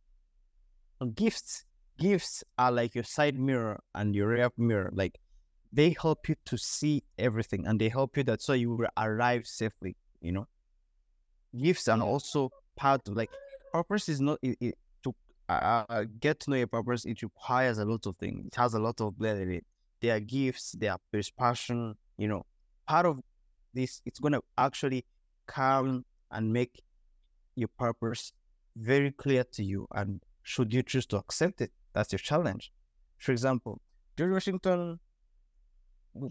gifts. Gifts are like your side mirror and your rear mirror. Like they help you to see everything, and they help you that so you will arrive safely. You know, gifts and also part of like purpose is not it, it, to uh, uh, get to know your purpose. It requires a lot of things. It has a lot of blood in it. There are gifts. There are there's passion. You know, part of this it's gonna actually come and make your purpose very clear to you. And should you choose to accept it, that's your challenge. For example, George Washington,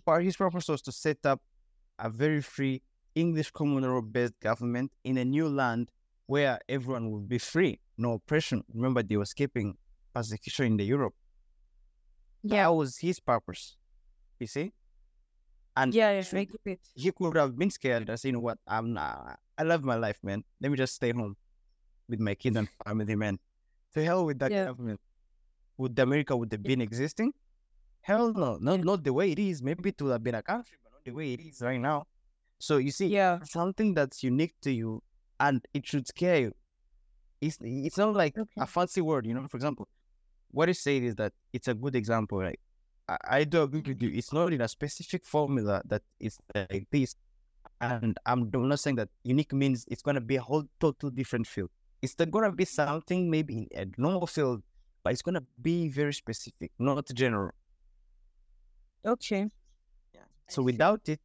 part his purpose was to set up a very free English common law based government in a new land where everyone would be free, no oppression. Remember, they were escaping persecution in the Europe. Yeah. That was his purpose. You see? And Yeah, yeah, should- I get he could have been scared and say, you know what, I'm not, I love my life, man. Let me just stay home with my kid and family, man. To hell with that Yeah. government. Would America would have been existing? Hell no, not not the way it is. Maybe it would have been a country, but not the way it is right now. So you see, Yeah. something that's unique to you and it should scare you. It's it's not like Okay. a fancy word, you know. For example, what you say is that it's a good example. Like I, I do agree with you. It's not in a specific formula that it's like this. And I'm I'm not saying that unique means it's gonna be a whole total different field. It's not gonna be something maybe in a normal field, but it's gonna be very specific, not general. Okay. So without it,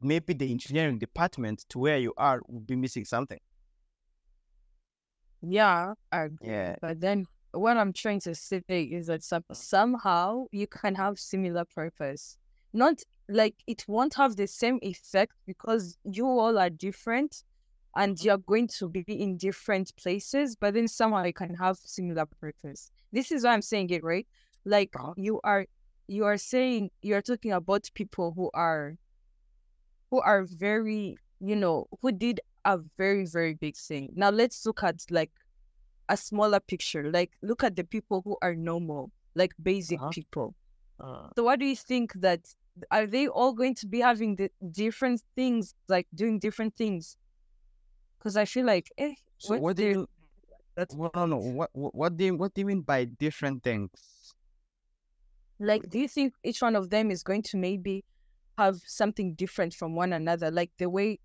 maybe the engineering department to where you are would be missing something. Yeah, I agree. Yeah. But then what I'm trying to say is that some, somehow you can have similar purpose. Not like it won't have the same effect because you all are different and you're going to be in different places, but then somehow you can have similar purpose. This is why I'm saying it, right? Like Uh-huh. you are you are saying you're talking about people who are who are very, you know, who did a very, very big thing. Now let's look at like a smaller picture. Like look at the people who are normal, like basic Uh-huh. people. Uh, So what do you think that are they all going to be having the different things, like doing different things? Because I feel like, eh, so what do you? that's Well, no, no. What what do you what do you mean by different things? like do you think each one of them is going to maybe have something different from one another? Like the way,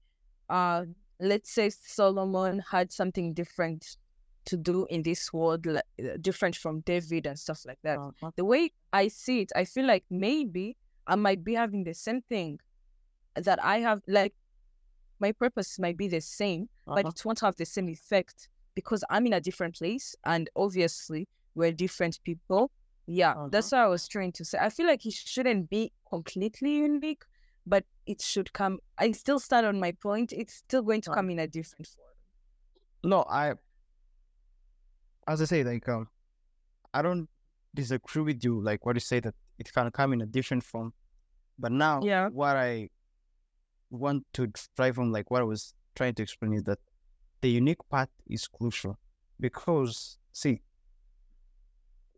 uh, let's say Solomon had something different to do in this world, like, uh, different from David and stuff like that. Uh-huh. the way I see it, I feel like maybe I might be having the same thing that I have. Like my purpose might be the same, but Uh-huh. it won't have the same effect because I'm in a different place, and obviously we're different people. Yeah, Uh-huh. that's what I was trying to say. I feel like it shouldn't be completely unique, but it should come. I still stand on my point. It's still going to Uh-huh. come in a different form. No, I, as I say, like, um, I don't disagree with you. Like what you say that it can come in a different form, but now, Yeah. what I want to drive from, like what I was trying to explain, is that the unique part is crucial because see,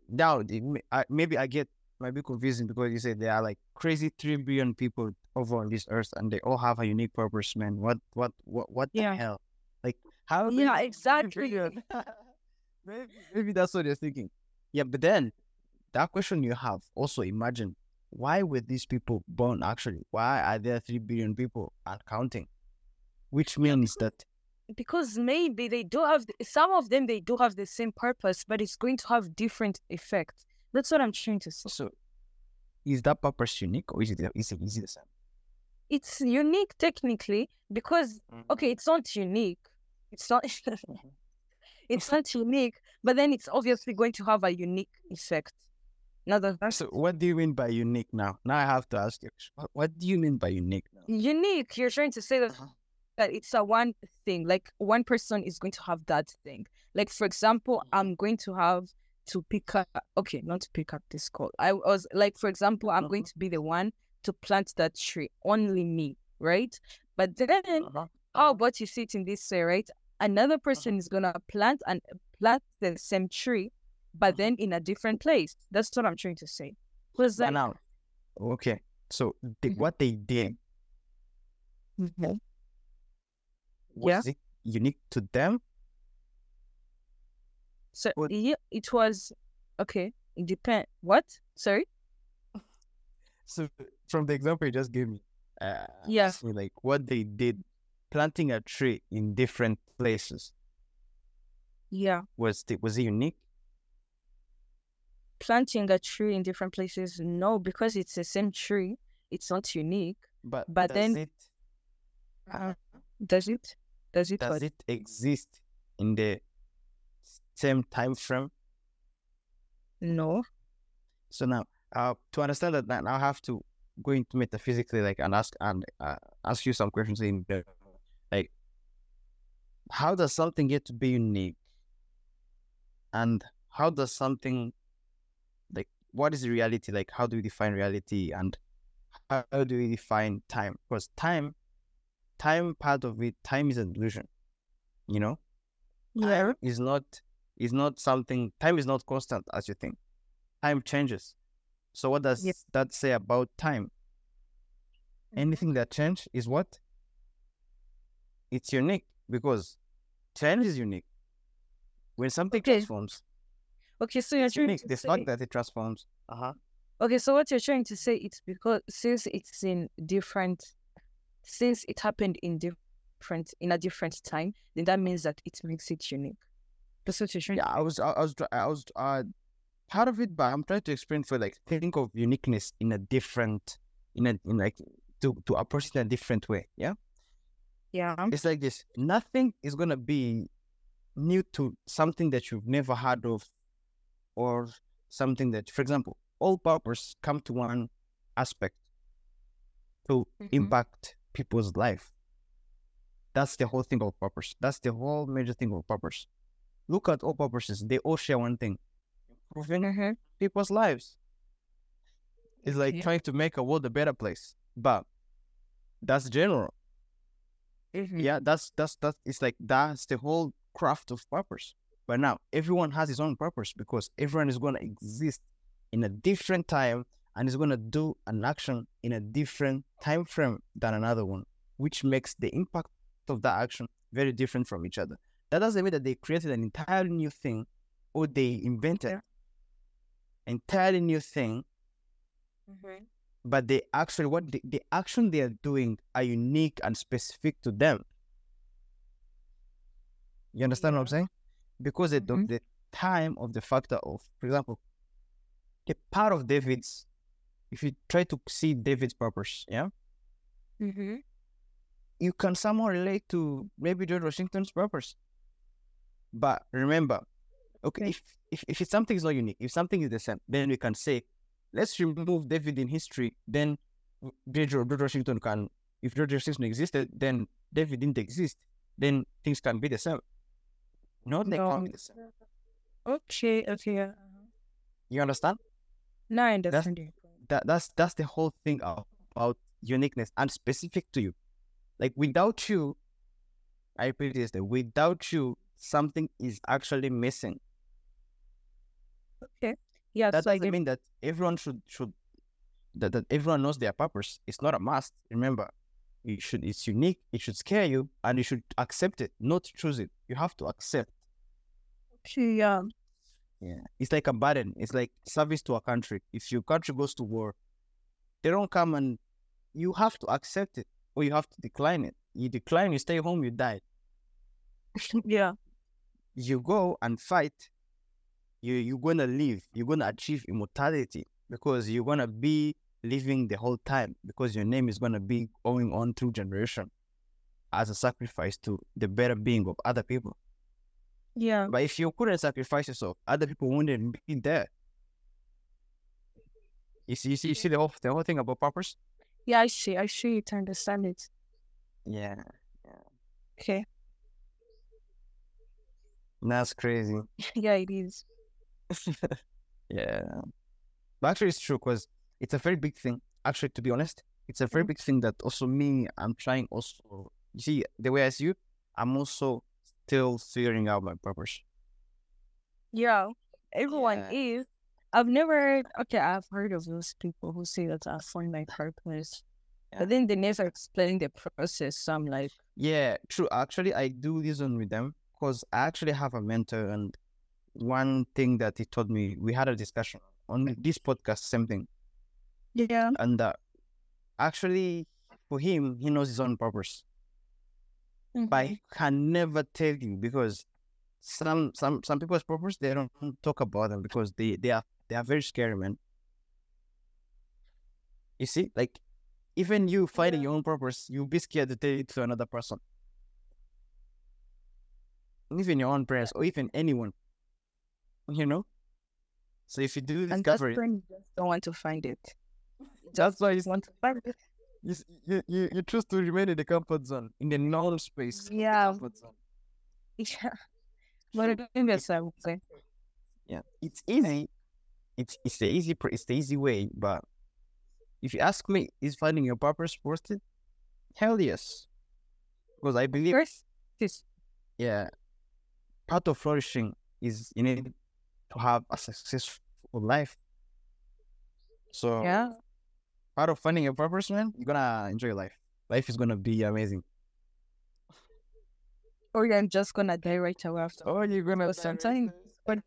now it may- I, maybe I get might be confusing because you say there are like crazy three billion people over on this earth and they all have a unique purpose, man. What what what what Yeah. the hell? Like how? Yeah, exactly. maybe maybe that's what you're thinking. Yeah, but then that question you have also imagine why were these people born actually? Why are there three billion people and counting? Which means that because maybe they do have some of them they do have the same purpose but it's going to have different effects that's what i'm trying to say so is that purpose unique or is it is it, is it the same? it's unique technically because mm. okay it's not unique it's not mm-hmm. It's not unique but then it's obviously going to have a unique effect now that So what do you mean by unique now? Now I have to ask you, what, what do you mean by unique now? unique you're trying to say that Uh-huh. that it's a one thing like one person is going to have that thing like for example Mm-hmm. i'm going to have to pick up okay not to pick up this call i was like for example i'm going Mm-hmm. to be the one to plant that tree only me right but then Uh-huh. how about you see it in this way right another person is gonna plant and plant the same tree but Mhm. then in a different place that's what i'm trying to say was that now, okay. So the, Mhm. what they did Mhm. was Yeah. it unique to them? So What- yeah, it was okay. It depend. What? Sorry. So from the example you just gave me, uh, Yeah. me like what they did, planting a tree in different places Yeah, was it was it unique? planting a tree in different places. No, because it's the same tree. It's not unique. But But does then- it Uh, does it? Does it? does it exist in the same time frame? No. So now, uh, to understand that, now I have to go into metaphysically, like, and ask and uh, ask you some questions in there, like, how does something get to be unique, and how does something, like, what is reality? Like, how do we define reality, and how, do we define time? Because time, time part of it, time is an illusion, you know. Yeah. Time is not is not something. Time is not constant as you think. Time changes. So what does that say about time? Mm-hmm. Anything that change is what? It's unique because change is unique. When something Okay. transforms, Okay, so you're it's trying unique. to The say. fact that it transforms. Uh huh. Okay, so what you're trying to say it's because since it's in different, since it happened in different in a different time, then that means that it makes it unique. That's what you're trying. Yeah, I was, I was, I was, uh, part of it, but I'm trying to explain for like think of uniqueness in a different, in a, in like to to approach it in a different way. Yeah. Yeah. it's like this nothing is going to be new to something that you've never heard of or something that for example all purpose come to one aspect to Mhm. impact people's life that's the whole thing of purpose that's the whole major thing of purpose look at all purposes they all share one thing improving Mhm. people's lives it's like Yeah. trying to make a world a better place but that's general Mhm. yeah that's that's that. it's like that's the whole craft of purpose but now everyone has his own purpose because everyone is going to exist in a different time and is going to do an action in a different time frame than another one which makes the impact of that action very different from each other that doesn't mean that they created an entirely new thing or they invented entirely new thing Mhm. But they actually what the, the action they are doing are unique and specific to them. You understand what I'm saying? Because the, Mhm. the time of the factor of, for example, the part of David's, if you try to see David's purpose, yeah, Mhm. you can somehow relate to maybe George Washington's purpose. But remember, okay, Okay. if, if if something is not unique, if something is the same, then we can say, let's remove David in history. Then George, Washington can, if George Washington existed, then David didn't exist. Then things can be the same. No, they No. can't be the same. Okay, okay. yeah. You understand? No, I understand point. That that's that's the whole thing about uniqueness and specific to you. Like without you, I repeat this: that without you, something is actually missing. Yeah, that doesn't mean that everyone should should that, that everyone knows their purpose. It's not a must. Remember, it should it's unique. It should scare you, and you should accept it, not choose it. You have to accept. okay, yeah. Yeah, it's like a burden. It's like service to a country. If your country goes to war, they don't come and you have to accept it or you have to decline it. You decline, you stay home, you die. Yeah. You go and fight. You you're gonna live. You're gonna achieve immortality because you're gonna be living the whole time because your name is gonna be going on through generation as a sacrifice to the better being of other people. Yeah. But if you couldn't sacrifice yourself, other people wouldn't be there. You see, you see, you see the whole the whole thing about purpose. Yeah, I see. I see it. I understand it. Yeah, Okay. that's crazy. yeah, it is. yeah, but actually, it's true because it's a very big thing. Actually, to be honest, it's a very Mhm. big thing that also me. I'm trying also. You see, the way as you, I'm also still figuring out my purpose. Yeah. Everyone Yeah. is. I've never heard, okay, I've heard of those people who say that I find my purpose, Yeah. but then they never explain the process. So I'm like, Yeah, true. Actually, I do listen with them because I actually have a mentor, and one thing that he told me, we had a discussion on this podcast, same thing, yeah, and uh, actually, for him, he knows his own purpose, but he can never tell you because some some some people's purpose they don't talk about them because they they are they are very scary, man. You see, like even you finding your own purpose, you'll be scared to tell it to another person. Even your own parents or even anyone. You know? So if you do discover it, you just don't want to find it. that's why you, want to find it. you, you, you, you choose to remain in the comfort zone, in the known space. Yeah. comfort zone. Yeah. But again, that's what I would say. Yeah, it's easy. It's it's the easy it's the easy way. But if you ask me, is finding your purpose worth it? Hell yes, because I believe First, this yeah, part of flourishing is you need to have a successful life. So yeah, part of finding your purpose, man, you're gonna enjoy your life. Life is gonna be amazing. or you're just gonna die right away after. Oh, you're gonna But sometimes, but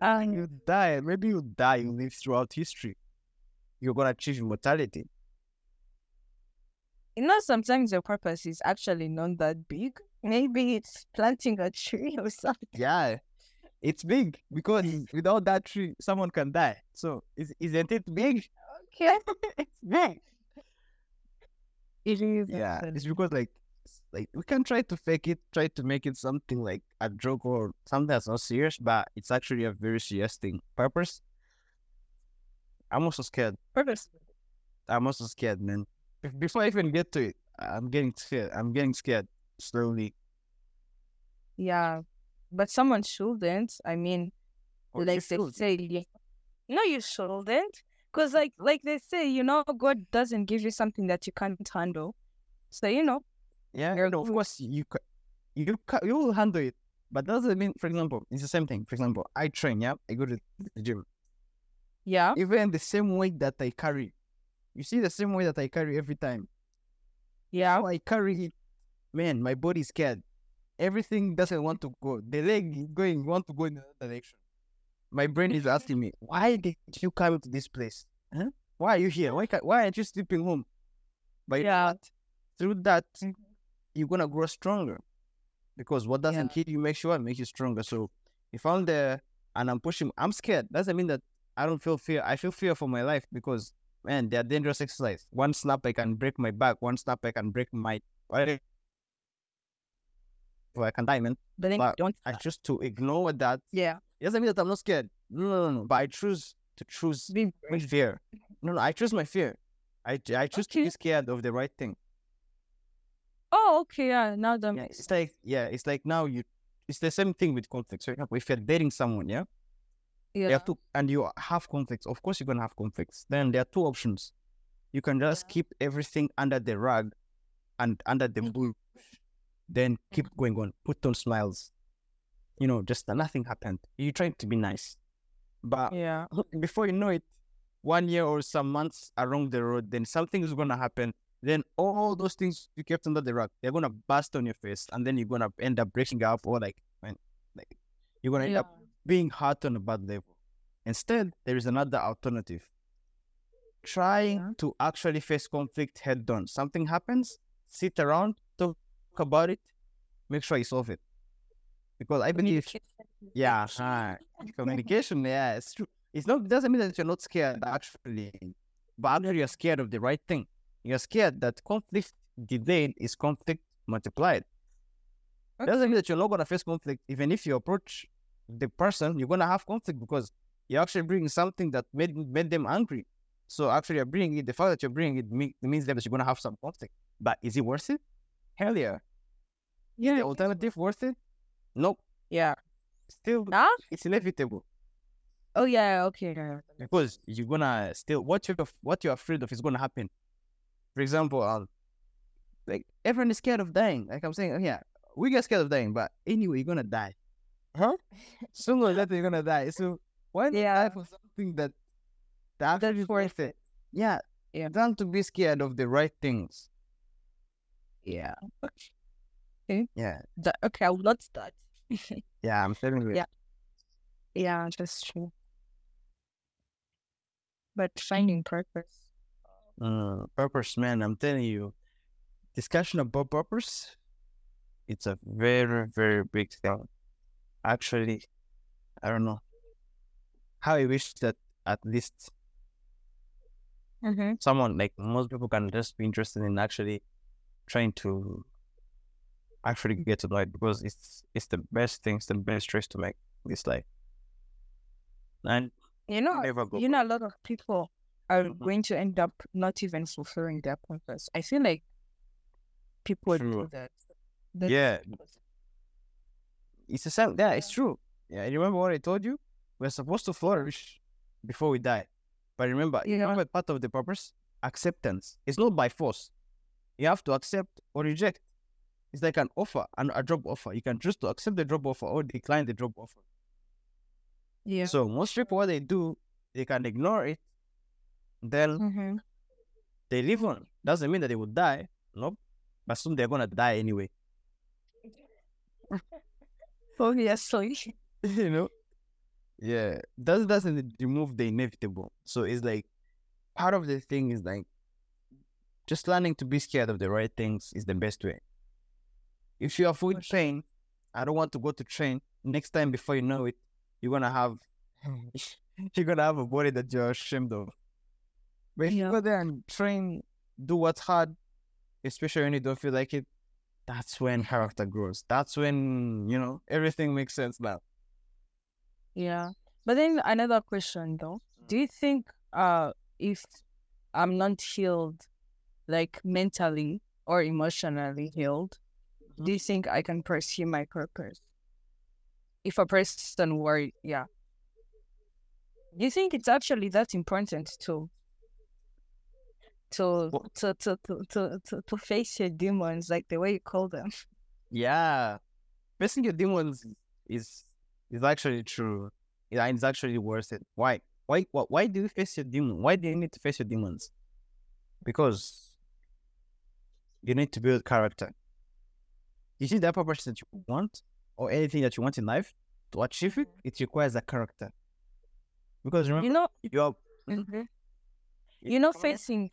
Ah, you die. Maybe you die. You live throughout history. You're gonna achieve immortality. you know, sometimes your purpose is actually not that big. Maybe it's planting a tree or something. Yeah, it's big because without that tree, someone can die. So is isn't it big? Okay. it's big. It is. Yeah, it's because like like we can try to fake it, try to make it something like a joke or something that's not serious, but it's actually a very serious thing. Purpose. I'm also scared. Purpose. I'm also scared, man. Before I even get to it, I'm getting scared. I'm getting scared slowly. Yeah. But someone shouldn't. I mean, oh, Or like they should. say, no, you shouldn't. Because, like, mm-hmm. like they say, you know, God doesn't give you something that you can't handle. So, you know, Yeah, no, of course you ca- you ca- you will handle it, but doesn't mean, for example, it's the same thing. For example, I train, yeah, I go to the gym. yeah. Even the same weight that I carry, you see the same weight that I carry every time. Yeah. How I carry it, man, my body's scared. Everything doesn't want to go. The leg is going want to go in another direction. My brain is asking me, why did you come to this place? Huh? Why are you here? Why why aren't you sleeping home? But Yeah. what? through that, Mhm. you're gonna grow stronger. Because what doesn't Yeah. kill you makes you what makes you stronger. So if I'm there and I'm pushing, I'm scared. Doesn't mean that I don't feel fear. I feel fear for my life because man, they're dangerous exercise. One snap I can break my back. One snap I can break my. I I can die, man. But then But don't. I choose to ignore that. yeah. It doesn't mean that I'm not scared. No, no, no, no. But I choose to choose Be my fear. No, no. I choose my fear. I I choose to be scared of the right thing. Oh, okay, yeah. Now that Yeah, makes it's like yeah, it's like now you. It's the same thing with conflicts. For example, if you're dating someone, yeah, Yeah. you have to, and you have conflicts. Of course, you're gonna have conflicts. Then there are two options. You can just Yeah. keep everything under the rug, and under the Mhm. bush. Then keep going on. Put on smiles. You know, just nothing happened. You're trying to be nice, but Yeah. before you know it, one year or some months along the road, then something is gonna happen. Then all those things you kept under the rug, they're gonna burst on your face, and then you're gonna end up breaking up, or like, man, like you're gonna end Yeah. up being hurt on a bad level. Instead, there is another alternative. Trying Yeah. to actually face conflict head on. Something happens, sit around, about it, make sure you solve it. Because I believe yeah, uh, communication. Yeah, it's true. It's not doesn't mean that you're not scared actually, but actually you're scared of the right thing. You're scared that conflict delayed is conflict multiplied. Doesn't mean that you're not gonna face conflict. Even if you approach the person, you're gonna have conflict because you're actually bringing something that made made them angry. So actually, you're bringing it. The fact that you're bringing it means that you're gonna have some conflict. But is it worth it? Hell yeah. Yeah. The alternative worth it? Nope. Yeah. Still, Nah? it's inevitable. Oh yeah, okay. yeah. because you're gonna still what you're what you're afraid of is gonna happen. For example, um, like everyone is scared of dying. Like I'm saying, oh, yeah, we get scared of dying, but anyway, you're gonna die. Huh? Sooner or later, you're gonna die. So why not Yeah. die for something that that actually is worth it? Yeah, Yeah. Than to be scared of the right things. Yeah. Okay. Yeah, That, okay, I will not start. yeah. I'm feeling you. Yeah. yeah, that's true. But finding purpose. Uh, purpose, man. I'm telling you, discussion about purpose, it's a very, very big thing. Actually, I don't know how I wish that at least Mm-hmm. someone like most people can just be interested in actually trying to actually get to know it because it's it's the best thing, it's the best choice to make this life. And You know, you know, a lot of people are Mhm. going to end up not even fulfilling their purpose. I feel like people do that. That's- Yeah. it's the same. Yeah, it's true. Yeah, you remember what I told you? We're supposed to flourish before we die. But remember, Yeah. remember part of the purpose? Acceptance. It's not by force. You have to accept or reject. It's like an offer, an, a job offer. You can choose to accept the job offer or decline the job offer. Yeah. So most people, what they do, they can ignore it. Then Mm-hmm. they live on. Doesn't mean that they will die. Nope. But soon they're gonna die anyway. Obviously. you know yeah that doesn't remove the inevitable so it's like part of the thing is like just learning to be scared of the right things is the best way if you avoid pain i don't want to go to train next time before you know it you're gonna have you're gonna have a body that you're ashamed of but if Yeah. you go there and train do what's hard especially when you don't feel like it that's when character grows that's when you know everything makes sense now Yeah. But then another question though. Do you think uh if I'm not healed like mentally or emotionally healed, do mm-hmm. you think I can pursue my purpose? If a person were, yeah. Do you think it's actually that important to to to, to, to, to, to face your demons like the way you call them? Yeah, facing your demons is is actually true. It's actually worth it. Why? Why? Why, why do you face your demon? Why do you need to face your demons? Because you need to build character. You see that purpose that you want, or anything that you want in life, to achieve it, it requires a character. Because remember, You know you're Mhm. you know facing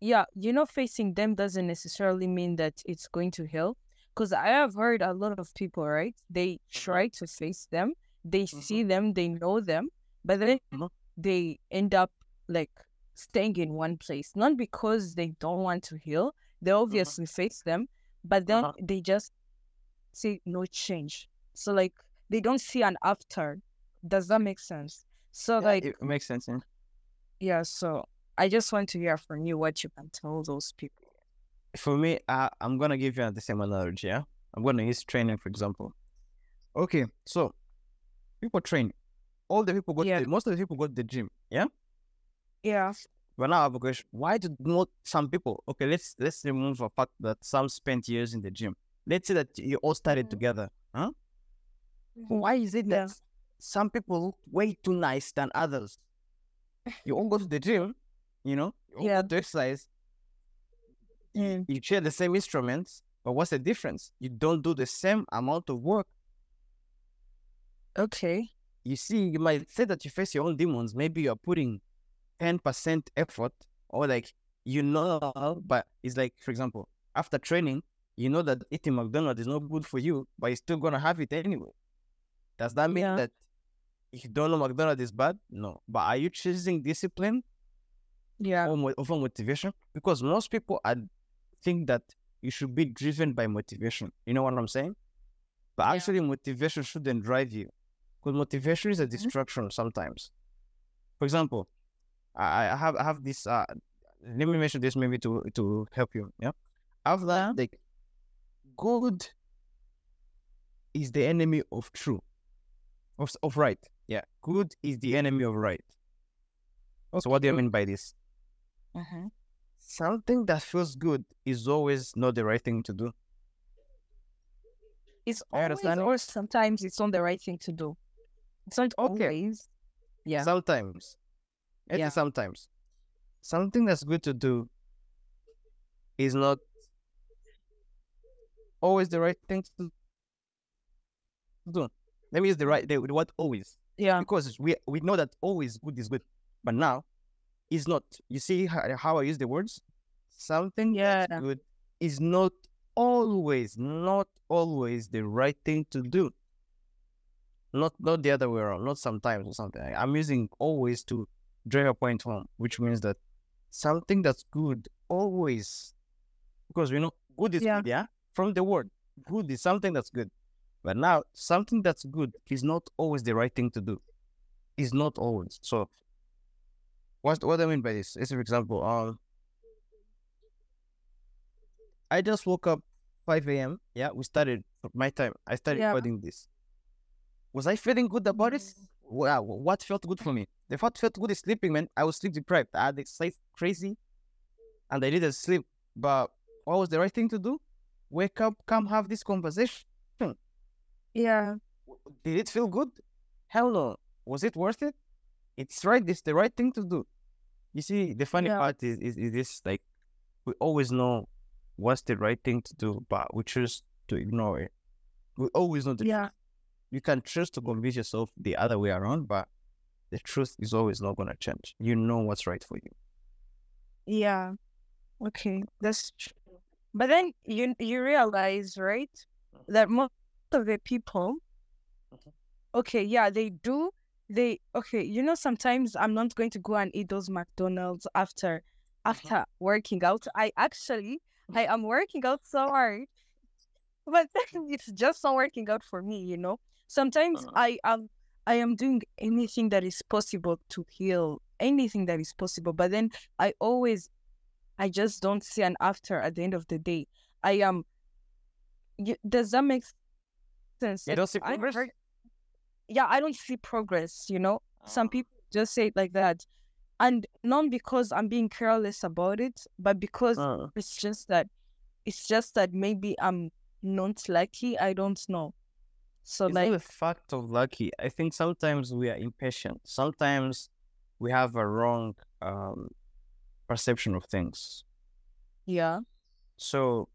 yeah you know facing them doesn't necessarily mean that it's going to help because i have heard a lot of people right they try to face them they see them they know them but then Mhm. they end up like staying in one place not because they don't want to heal they obviously face them but then Uh-huh. they just see no change so like they don't see an after does that make sense so Yeah, like it makes sense. Yeah. yeah, so I just want to hear from you what you can tell those people. for me, uh, I'm gonna give you the same analogy. Yeah, I'm gonna use training for example. Okay, so people train. All the people go. Yeah. To the, most of the people go to the gym. Yeah. Yeah. But now I have a question. Why do not some people? Okay, let's let's remove the fact that some spent years in the gym. Let's say that you all started Mhm. together. Huh? Mhm. Why is it Yeah. that some people look way too nice than others? You all go to the gym, you know, you all Yeah. to exercise, Mm. you share the same instruments, but what's the difference? You don't do the same amount of work. Okay. You see, you might say that you face your own demons. Maybe you're putting 10% effort, or like, you know, but it's like, for example, after training, you know that eating McDonald's is not good for you, but you're still to have it anyway. Does that mean Yeah. that if you don't know McDonald's is bad? No. But are you choosing discipline Yeah. over motivation? Because most people are, think that you should be driven by motivation. You know what I'm saying? But Yeah. actually, motivation shouldn't drive you. Because motivation is a Mhm. distraction sometimes. For example, I, I have I have this. Uh, let me mention this maybe to to help you. Yeah, after Yeah. like good is the enemy of true, of of right. Yeah, good is the enemy of right. So what do you mean by this? Mhm. Something that feels good is always not the right thing to do. It's always, or sometimes it's not the right thing to do. It's not Okay. always. Yeah. Sometimes. It Yeah. sometimes. Something that's good to do is not always the right thing to do. Let me use the right the, the word always. Yeah. Because we we know that always good is good. But now it's not. You see how, how I use the words? Something Yeah. good is not always, not always the right thing to do. Not not the other way around, not sometimes or something. I'm using always to drive a point home, which means that something that's good always because we know good is Yeah. good, yeah? From the word. Good is something that's good. But now something that's good is not always the right thing to do. Is not always. So what what do I mean by this? Is for example, um I just woke up 5 a.m. Yeah, we started my time. I started Yeah. recording this. Was I feeling good about it? Wow, what felt good for me? The what felt good sleeping, man. I was sleep deprived. I had exercise crazy, and I didn't sleep. But what was the right thing to do? Wake up, come have this conversation. Yeah. Did it feel good? Hell no. Was it worth it? It's right. It's the right thing to do. You see, the funny Yeah. part is, is, is this like we always know what's the right thing to do, but we choose to ignore it. We always know the Yeah. you can choose to convince yourself the other way around, but the truth is always not gonna change. You know what's right for you. Yeah. Okay. That's true. But then you you realize, right, that most of the people, Mhm. okay, yeah, they do. They okay, you know, sometimes I'm not going to go and eat those McDonald's after after working out. I actually I am working out so hard, but then it's just not working out for me. You know, sometimes Uh-huh. I am I am doing anything that is possible to heal, anything that is possible. But then I always I just don't see an after at the end of the day. I am. You, does that make sense? You don't see progress? yeah, I don't see progress. You know, some Ah. people just say it like that, and not because I'm being careless about it, but because Uh, it's just that it's just that maybe I'm not lucky. I don't know. So it's like, a fact of lucky. I think sometimes we are impatient. Sometimes we have a wrong um, perception of things. yeah, So,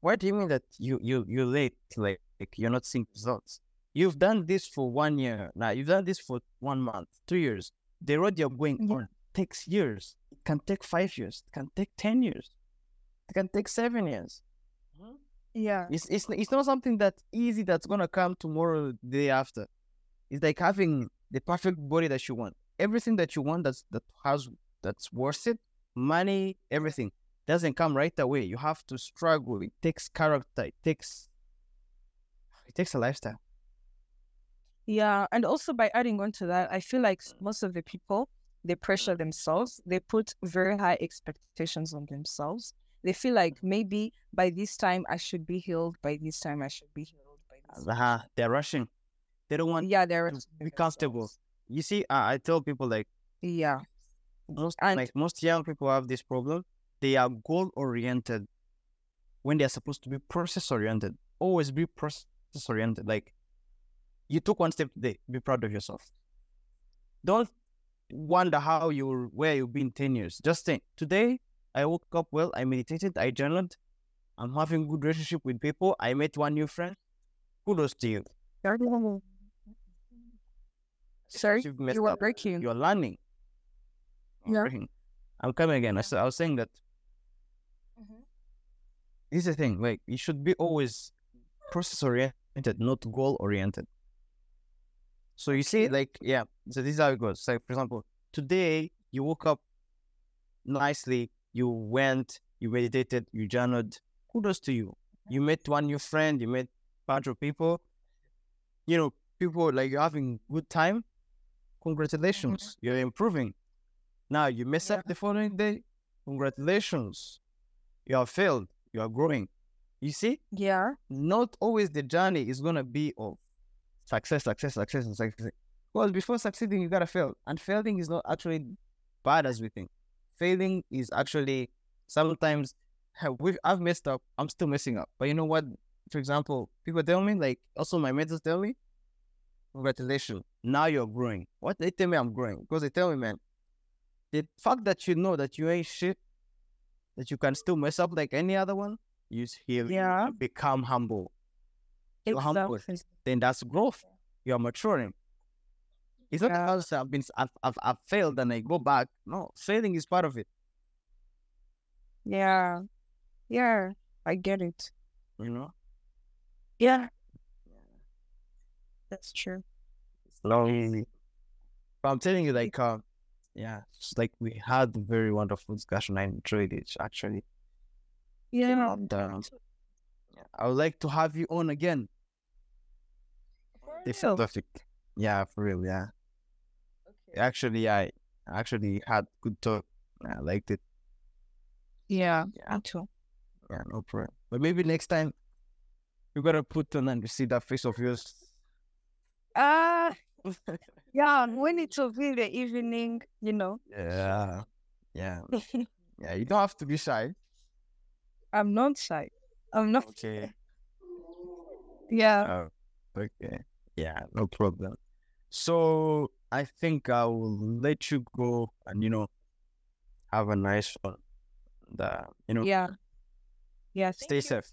what do you mean that you you you're late? Like, like you're not seeing results. You've done this for one year now. You've done this for one month, two years. The road you're going Yeah. on takes years. It can take five years. It can take ten years. It can take seven years. Yeah, It's it's it's not something that's easy that's gonna come tomorrow, the day after. It's like having the perfect body that you want. Everything that you want that's that has that's worth it, money, everything doesn't come right away. You have to struggle. It takes character. It takes it takes a lifestyle. yeah. And also by adding on to that, I feel like mm. most of the people they pressure themselves. They put very high expectations on themselves. They feel like maybe by this time I should be healed. By this time I should be healed. By this uh, they're rushing. They don't want yeah, they're to be comfortable. You see, uh, I tell people like Yeah. most And- like most young people have this problem. They are goal oriented when they are supposed to be process oriented. Always be process oriented. Like you took one step today, be proud of yourself. Don't wonder how you where you've been ten years. Just think today I woke up well, I meditated, I journaled, I'm having good relationship with people, I met one new friend. Kudos to you. Sorry, You've were breaking. You're learning. I'm Yeah. breaking. I'm coming again. I was saying that mm-hmm. this is the thing. Like you should be always process oriented, not goal oriented. So you see, like, yeah. So this is how it goes. So, for example, today you woke up nicely. You went, you meditated, you journaled. Kudos to you. You met one new friend. You met bunch of people. You know, people like you're having good time. Congratulations, mm-hmm. you're improving. Now you mess up the following day. Congratulations, you have failed. You are growing. You see, Yeah. not always the journey is gonna be of success, success, success, and success. Because before succeeding, you gotta fail, and failing is not actually bad as we think. Failing is actually sometimes I've messed up. I'm still messing up, but you know what? For example, people tell me like also my mentors tell me, congratulations, now you're growing. What they tell me I'm growing because they tell me, man, the fact that you know that you ain't shit, that you can still mess up like any other one, you heal, Yeah. become humble. You're humble. Then that's growth. You're maturing. It's not Yeah. because I've been I've, I've I've failed and I go back. No, failing is part of it. Yeah. Yeah. I get it. You know. Yeah. That's true. It's Slowly. But I'm telling you, like, uh, yeah, it's like we had a very wonderful discussion. I enjoyed it actually. Yeah. And, I would like to have you on again. This real? Yeah, for real. Yeah. Actually, I actually had good talk. I liked it. Yeah. Yeah. Me too. Yeah, no problem. But maybe next time you gotta put on and see that face of yours. Ah. yeah. When it will be the evening, you know. Yeah. Yeah. Yeah. You don't have to be shy. I'm not shy. I'm not. Okay. Yeah. Oh, okay. Yeah, no problem. So I think I will let you go and you know have a nice one. Uh, you know, Yeah. Yeah. stay you. safe.